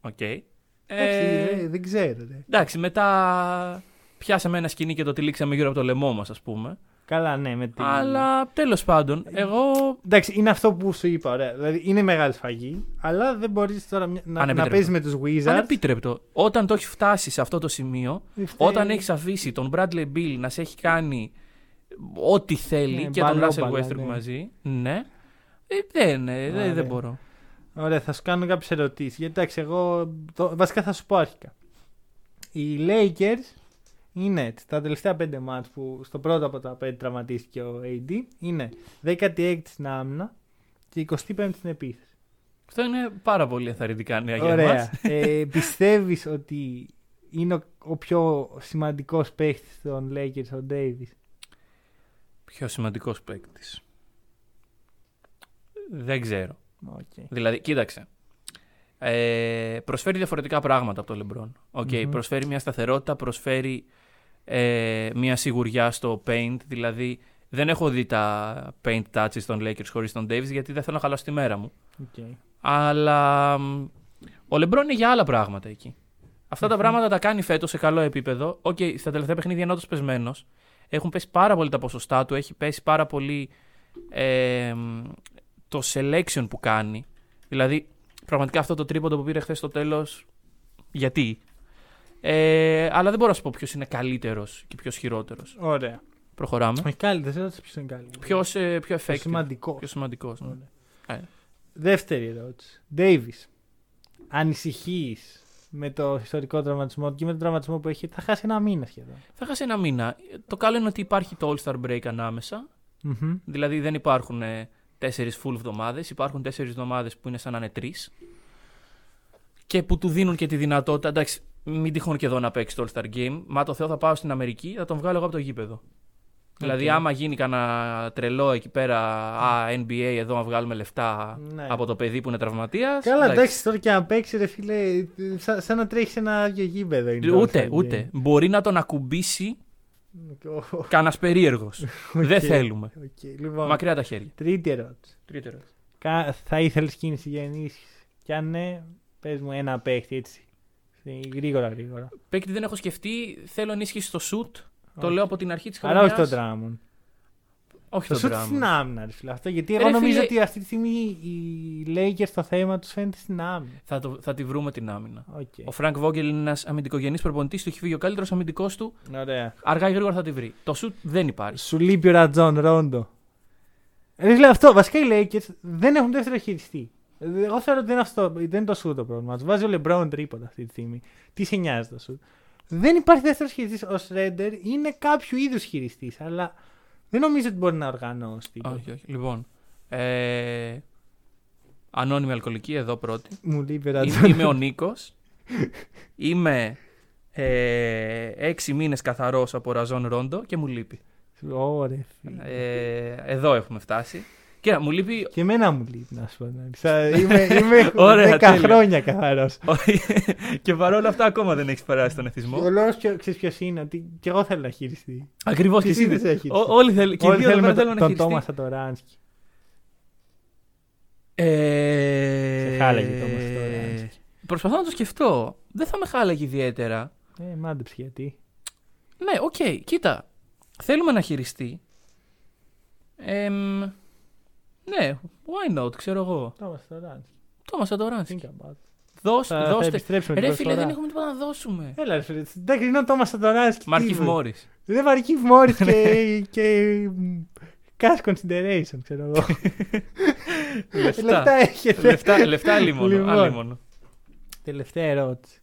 Οκ. Εντάξει, Ε, ε, δεν ξέρω. Ρε. εντάξει, μετά πιάσαμε ένα σχοινί και το τυλίξαμε γύρω από το λαιμό μας, ας πούμε. Καλά, ναι, με την. Αλλά τέλος πάντων, εγώ. Εντάξει, είναι αυτό που σου είπα. Ωραία. Δηλαδή είναι μεγάλη σφαγή, αλλά δεν μπορείς τώρα μια- να, να Ανεπίτρεπτο. παίζεις με τους Wizards. Ανεπίτρεπτο. Όταν το έχεις φτάσει σε αυτό το σημείο, Δεν φταίει. όταν έχεις αφήσει τον Bradley Bill να σε έχει κάνει ό,τι θέλει Ναι, και τον Russell μπαλόμπαλα, Westbrook ναι. μαζί, ναι. Ε, δεν, ε, δεν, Ωραία. δεν μπορώ. Ωραία, θα σου κάνω κάποιες ερωτήσεις. Γιατί εντάξει, εγώ. Το, βασικά θα σου πω αρχικά. Οι Lakers είναι έτσι, τα τελευταία πέντε μάτς που στο πρώτο από τα πέντε τραυματίστηκε ο AD είναι 16η στην άμυνα και 25η στην επίθεση. Αυτό είναι πάρα πολύ ενθαρρυντικά νέα για Ωραία. εμάς. ε, Πιστεύεις ότι είναι ο, ο πιο σημαντικός παίχτη των Lakers ο Davis; Πιο σημαντικός παίκτης. Δεν ξέρω. Okay. Δηλαδή, κοίταξε. Ε, προσφέρει διαφορετικά πράγματα από το LeBron. OK, Μμμ. Προσφέρει μια σταθερότητα, προσφέρει ε, μια σιγουριά στο paint. Δηλαδή, δεν έχω δει τα paint touches των Lakers χωρίς τον Davis γιατί δεν θέλω να χαλάσω τη μέρα μου. Okay. Αλλά μ, ο LeBron είναι για άλλα πράγματα εκεί. Αυτά τα πράγματα τα κάνει φέτος σε καλό επίπεδο. Οκ, στα τελευταία παιχνίδια είναι όντως πεσμένος. Έχουν πέσει πάρα πολύ τα ποσοστά του. Έχει πέσει πάρα πολύ ε, μ, το selection που κάνει. Δηλαδή, πραγματικά αυτό το τρίποντο που πήρε χθες στο τέλος. Γιατί; Ε, αλλά δεν μπορώ να σου πω ποιος είναι καλύτερος και ποιος χειρότερος. Ωραία. Προχωράμε. Όχι καλύτερος, δεν ρώτησα ποιος είναι καλύτερος. Ποιος ε, πιο Πιο effective. σημαντικός. Πιο σημαντικός. Ναι. Ωραία. Ε. Δεύτερη ερώτηση. Davis. Ανησυχείς με το ιστορικό τραυματισμό του και με τον τραυματισμό που έχει, θα χάσει ένα μήνα σχεδόν. Θα χάσει ένα μήνα. Το καλό είναι ότι υπάρχει το All-Star break ανάμεσα. Μμμ. Δηλαδή δεν υπάρχουν ε, τέσσερις full εβδομάδες. Υπάρχουν τέσσερις εβδομάδες που είναι σαν να είναι τρεις. Και που του δίνουν και τη δυνατότητα. Εντάξει, μην τυχόν και εδώ να παίξει το All-Star Game. Μα το Θεό θα πάω στην Αμερική, θα τον βγάλω εγώ από το γήπεδο. Δηλαδή, άμα γίνει κανένα τρελό εκεί πέρα, α, NBA εδώ να βγάλουμε λεφτά Ναι. από το παιδί που είναι τραυματίας. Καλά, εντάξει, τώρα και να παίξει, ρε φίλε, σαν, σαν να τρέχει ένα άδειο γήπεδο. είναι το Ούτε, All-Star ούτε. Μπορεί να τον ακουμπήσει Game. OK, κανένας περίεργος. Δεν θέλουμε. οκ, Λοιπόν, Μακριά τα χέρια. τρίτη ερώτηση. Κα- Θα ήθελες κίνηση για ενίσχυση; Και αν ναι, πες μου ένα παίχτη έτσι. Γρήγορα, γρήγορα. Παίκτη δεν έχω σκεφτεί. Θέλω ενίσχυση στο σουτ. Το Όχι. λέω από την αρχή της Αλλά χρονιά. όχι τον Drummond. Όχι Το τον σουτ Drummond. στην άμυνα, ρε φίλε. Αυτό, γιατί Ρε εγώ νομίζω φίλε- ότι αυτή τη στιγμή οι Lakers το θέμα τους φαίνεται στην άμυνα. Θα, το, θα τη βρούμε την άμυνα. Okay. Ο Φρανκ Βόγγελ είναι ένας αμυντικογενής προπονητής. Του έχει φύγει ο καλύτερος αμυντικός του. Ωραία. Αργά ή γρήγορα θα τη βρει. Το σουτ δεν υπάρχει. Σου λείπει ο Ρατζόν Ρόντο. Ρε φίλε, αυτό. Βασικά οι Lakers δεν έχουν δεύτερο χειριστή. Εγώ θεωρώ ότι δεν είναι, αυτό, δεν είναι το σουτ το πρόβλημα. Τους βάζει ο LeBron τρίποντα αυτή τη στιγμή. Τι σε νοιάζει το σουτ; Δεν υπάρχει δεύτερος χειριστής. Ο Σρέντερ είναι κάποιο είδους χειριστής, αλλά δεν νομίζω ότι μπορεί να οργανώσει τίποτα. όχι, όχι. Λοιπόν. Ε, ανώνυμη αλκοολική εδώ πρώτη. Μου λείπει ο Είμαι, Ρατζόν. είμαι ο Νίκος. Είμαι ε, έξι μήνες καθαρός από ραζόν ρόντο και μου λείπει. Ωραία. φίλε. Ε, εδώ έχουμε φτάσει. Και μου λείπει. Και εμένα μου λείπει να σου πω. ναι. Σα- Είμαι, είμαι Ωραία, 10 τέλεια. χρόνια καθαρός. και παρόλα αυτά ακόμα δεν έχεις περάσει τον εθισμό. Ο λόγος ξέρεις ποιος είναι, ότι και εγώ θέλω να χειριστεί. Ακριβώς και Τι εσύ. σύνδεση δεν- έχεις; Ό- Όλοι θέλουν. Και οι Όλοι δύο εδώ θέλουμε πέρα θέλουν τον, να τον χειριστεί. Τόμας Σατοράνσκι. Ε... Σε χάλαγε το όμως τώρα. Προσπαθώ να το σκεφτώ. Δεν θα με χάλαγε ιδιαίτερα. Ε, μάντεψε γιατί. Ναι, οκ, κοίτα. Θέλουμε να χειριστεί. Εμ, ναι, why not, ξέρω εγώ. Τόμα τώρα. Τόμα Σαντοράνσκι. Think about. it. Δώσ, Θα, θα δώστε. επιστρέψουμε την Ρε φίλε, προσφορά. δεν έχουμε τίποτα να δώσουμε. Έλα, ρε φίλε. Δεν είναι ο Τόμα Σαντοράνσκι. Μάρκιφ τι είναι. Μόρις. Δεν Μαρκίφ Μόρις και. και. cash consideration, ξέρω εγώ. Λεφτά. Λεφτά έχετε. λεφτά, λεφτά λίμωνο. Λοιπόν. άλιμονο. Τελευταία ερώτηση.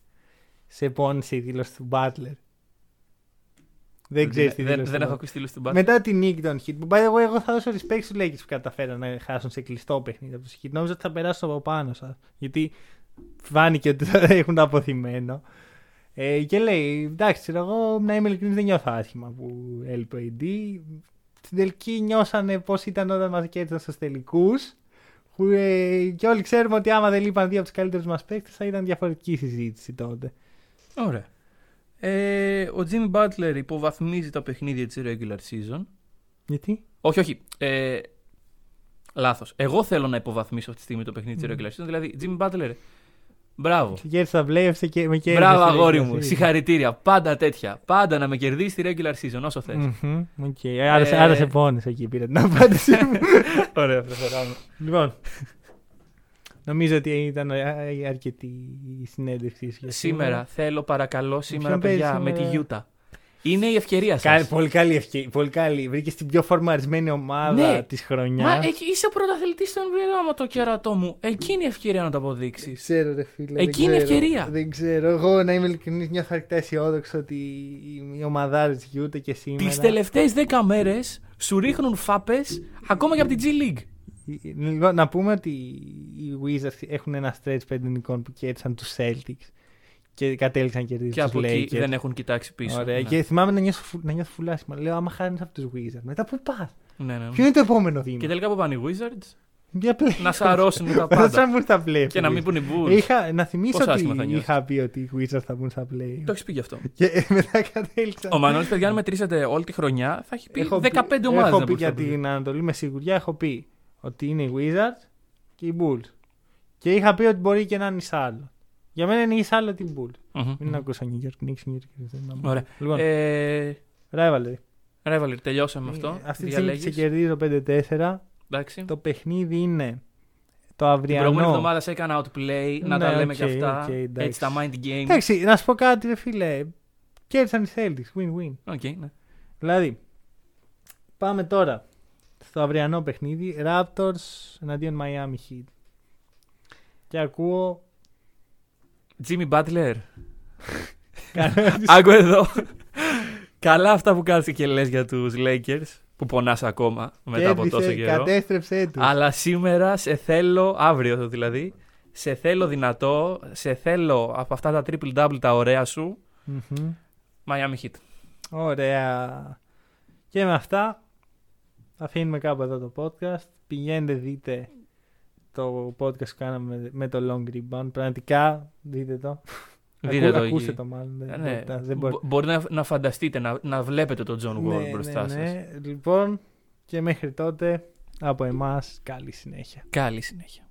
Σε πόνισε η δήλωση του Butler. Δεν ξέρεις τι δεν, δήλωση δεν του έχω Butler. ακούσει τη δήλωση του Μπάτ. Μετά την νίκη των Heat. By the way, εγώ θα δώσω respect στους Lakers που καταφέραν να χάσουν σε κλειστό παιχνίδι από τους Heat. Νόμιζα ότι θα περάσουν από πάνω σας. Γιατί φάνηκε ότι θα έχουν το αποθυμένο. Ε, και λέει, εντάξει, ξέρω εγώ, να είμαι ειλικρινής, δεν νιώθω άσχημα που έλειπε ο AD. Στην τελική νιώσανε πώς ήταν όταν μας κέρδισαν στους τελικούς. Ε, και όλοι ξέρουμε ότι άμα δεν λείπαν δύο από τους καλύτερους μας παίκτες, θα ήταν διαφορετική η συζήτηση τότε. Ωραία. Ε, ο Jimmy Butler υποβαθμίζει τα παιχνίδια της regular season. Γιατί; Όχι, όχι. Ε, Λάθος. Εγώ θέλω να υποβαθμίσω αυτή τη στιγμή το παιχνίδι της regular season. Δηλαδή, Jimmy Butler, μπράβο. Σε κέρδισα τα playoffs και με κέρδισε. Μπράβο, στη αγόρι regular μου. season. Συγχαρητήρια. Πάντα τέτοια. Πάντα να με κερδίσεις τη regular season όσο θες. Μμμ, οκ. Άρα, σε- Ε, άρα σε πόνεσε εκεί πήρε την απάντηση μου. Ωραία, προχωράμε. λοιπόν, νομίζω ότι ήταν ε, αρκετή η συνέντευξή σου για Σήμερα θέλω παρακαλώ σήμερα, ποιον παίζει παιδιά, με σήμερα; τη Γιούτα. Είναι η ευκαιρία σας. Κα- πολύ καλή ευκαιρία. Πολύ καλή. Βρήκες την πιο φορμαρισμένη ομάδα Ναι. της χρονιάς. Μα εκεί είσαι πρωταθλητής στον NBA άμα το κέρατό μου. Εκεί είναι η ευκαιρία να το αποδείξεις. ξέρω, ρε φίλε. Εκεί δεν είναι ξέρω. ευκαιρία. Δεν ξέρω. Εγώ να είμαι ειλικρινής, νιώθω αρκετά αισιόδοξο ότι η- η ομάδα της Γιούτα και σήμερα. Τι τελευταίες 10 μέρες σου ρίχνουν φάπες ακόμα και από την G League. Λοιπόν, να πούμε ότι οι Wizards έχουν ένα stretch πέντε νικών που κέρδισαν τους Celtics και κατέληξαν να κερδίσουν Και τους από εκεί Lakers. δεν έχουν κοιτάξει πίσω. Ωραία. Ναι. Και θυμάμαι να νιώθω, φου- να νιώθω φουλάσιμα. Λέω, άμα χάνεις από τους Wizards, μετά πού πας; Ναι, ναι. Ποιο είναι το επόμενο βήμα; Και τελικά που πάνε οι Wizards; Για play. να σαρώσουν τα Σαν πάντα. μπουν στα play. και να μην πούνε οι Bulls. Είχα, να θυμίσω Πόσο ότι άσχημα θα νιώσεις. είχα πει ότι οι Wizards θα μπουν στα play. Το έχεις πει γι' αυτό. Και ε, μετά κατέληξαν. Ο Μανώλης, παιδιά, αν μετρήσετε όλη τη χρονιά, θα έχει πει Έχω 15 πει- ομάδες. Έχω πει για την Ανατολή με σιγουριά, έχω πει ότι είναι οι Wizards και οι Bulls. Και είχα πει ότι μπορεί και να είναι η Charlotte. Για μένα είναι η Charlotte ή η Bulls. Μην ακούσα New York Knicks, New York Knicks. δεν είναι. Ωραία. Λοιπόν, Ε, rivalry. Rivalry, τελειώσαμε με αυτό. Αυτή τη στιγμή Διαλέγεις. σε κερδίζω 5-4. Εντάξει. Το παιχνίδι είναι το Την προηγούμενη αυριανό. εβδομάδα σε έκανα outplay, να τα Ναι, λέμε οκ, και αυτά. οκ, εντάξει. Έτσι τα mind game. Εντάξει, να σου πω κάτι, ρε φίλε. Κέρδισαν οι Celtics. Win-win. OK, ναι. Δηλαδή, πάμε τώρα στο αυριανό παιχνίδι. Raptors εναντίον Miami Heat. Και ακούω. Jimmy Butler. κανόνες- Άκου εδώ. Καλά αυτά που κάθεσαι και λες για τους Lakers, που πονάς ακόμα μετά από τόσο κέρδισε, καιρό. Κατέστρεψε τους. Αλλά σήμερα σε θέλω, αύριο δηλαδή, σε θέλω δυνατό, σε θέλω από αυτά τα triple-double τα ωραία σου, Miami Heat. Ωραία. Και με αυτά αφήνουμε κάπου εδώ το podcast. Πηγαίνετε δείτε το podcast που κάναμε με το Long Rebound. Πραγματικά δείτε το. Δείτε Ακού- το Ακούστε εκεί. το μάλλον. δεν- Ε, ναι. δεν- δεν μπορεί. Μπο- Μπορεί να, να φανταστείτε, να, να βλέπετε τον John Wall Ναι, μπροστά ναι, σας. ναι. Λοιπόν, και μέχρι τότε από εμάς καλή συνέχεια. Καλή συνέχεια.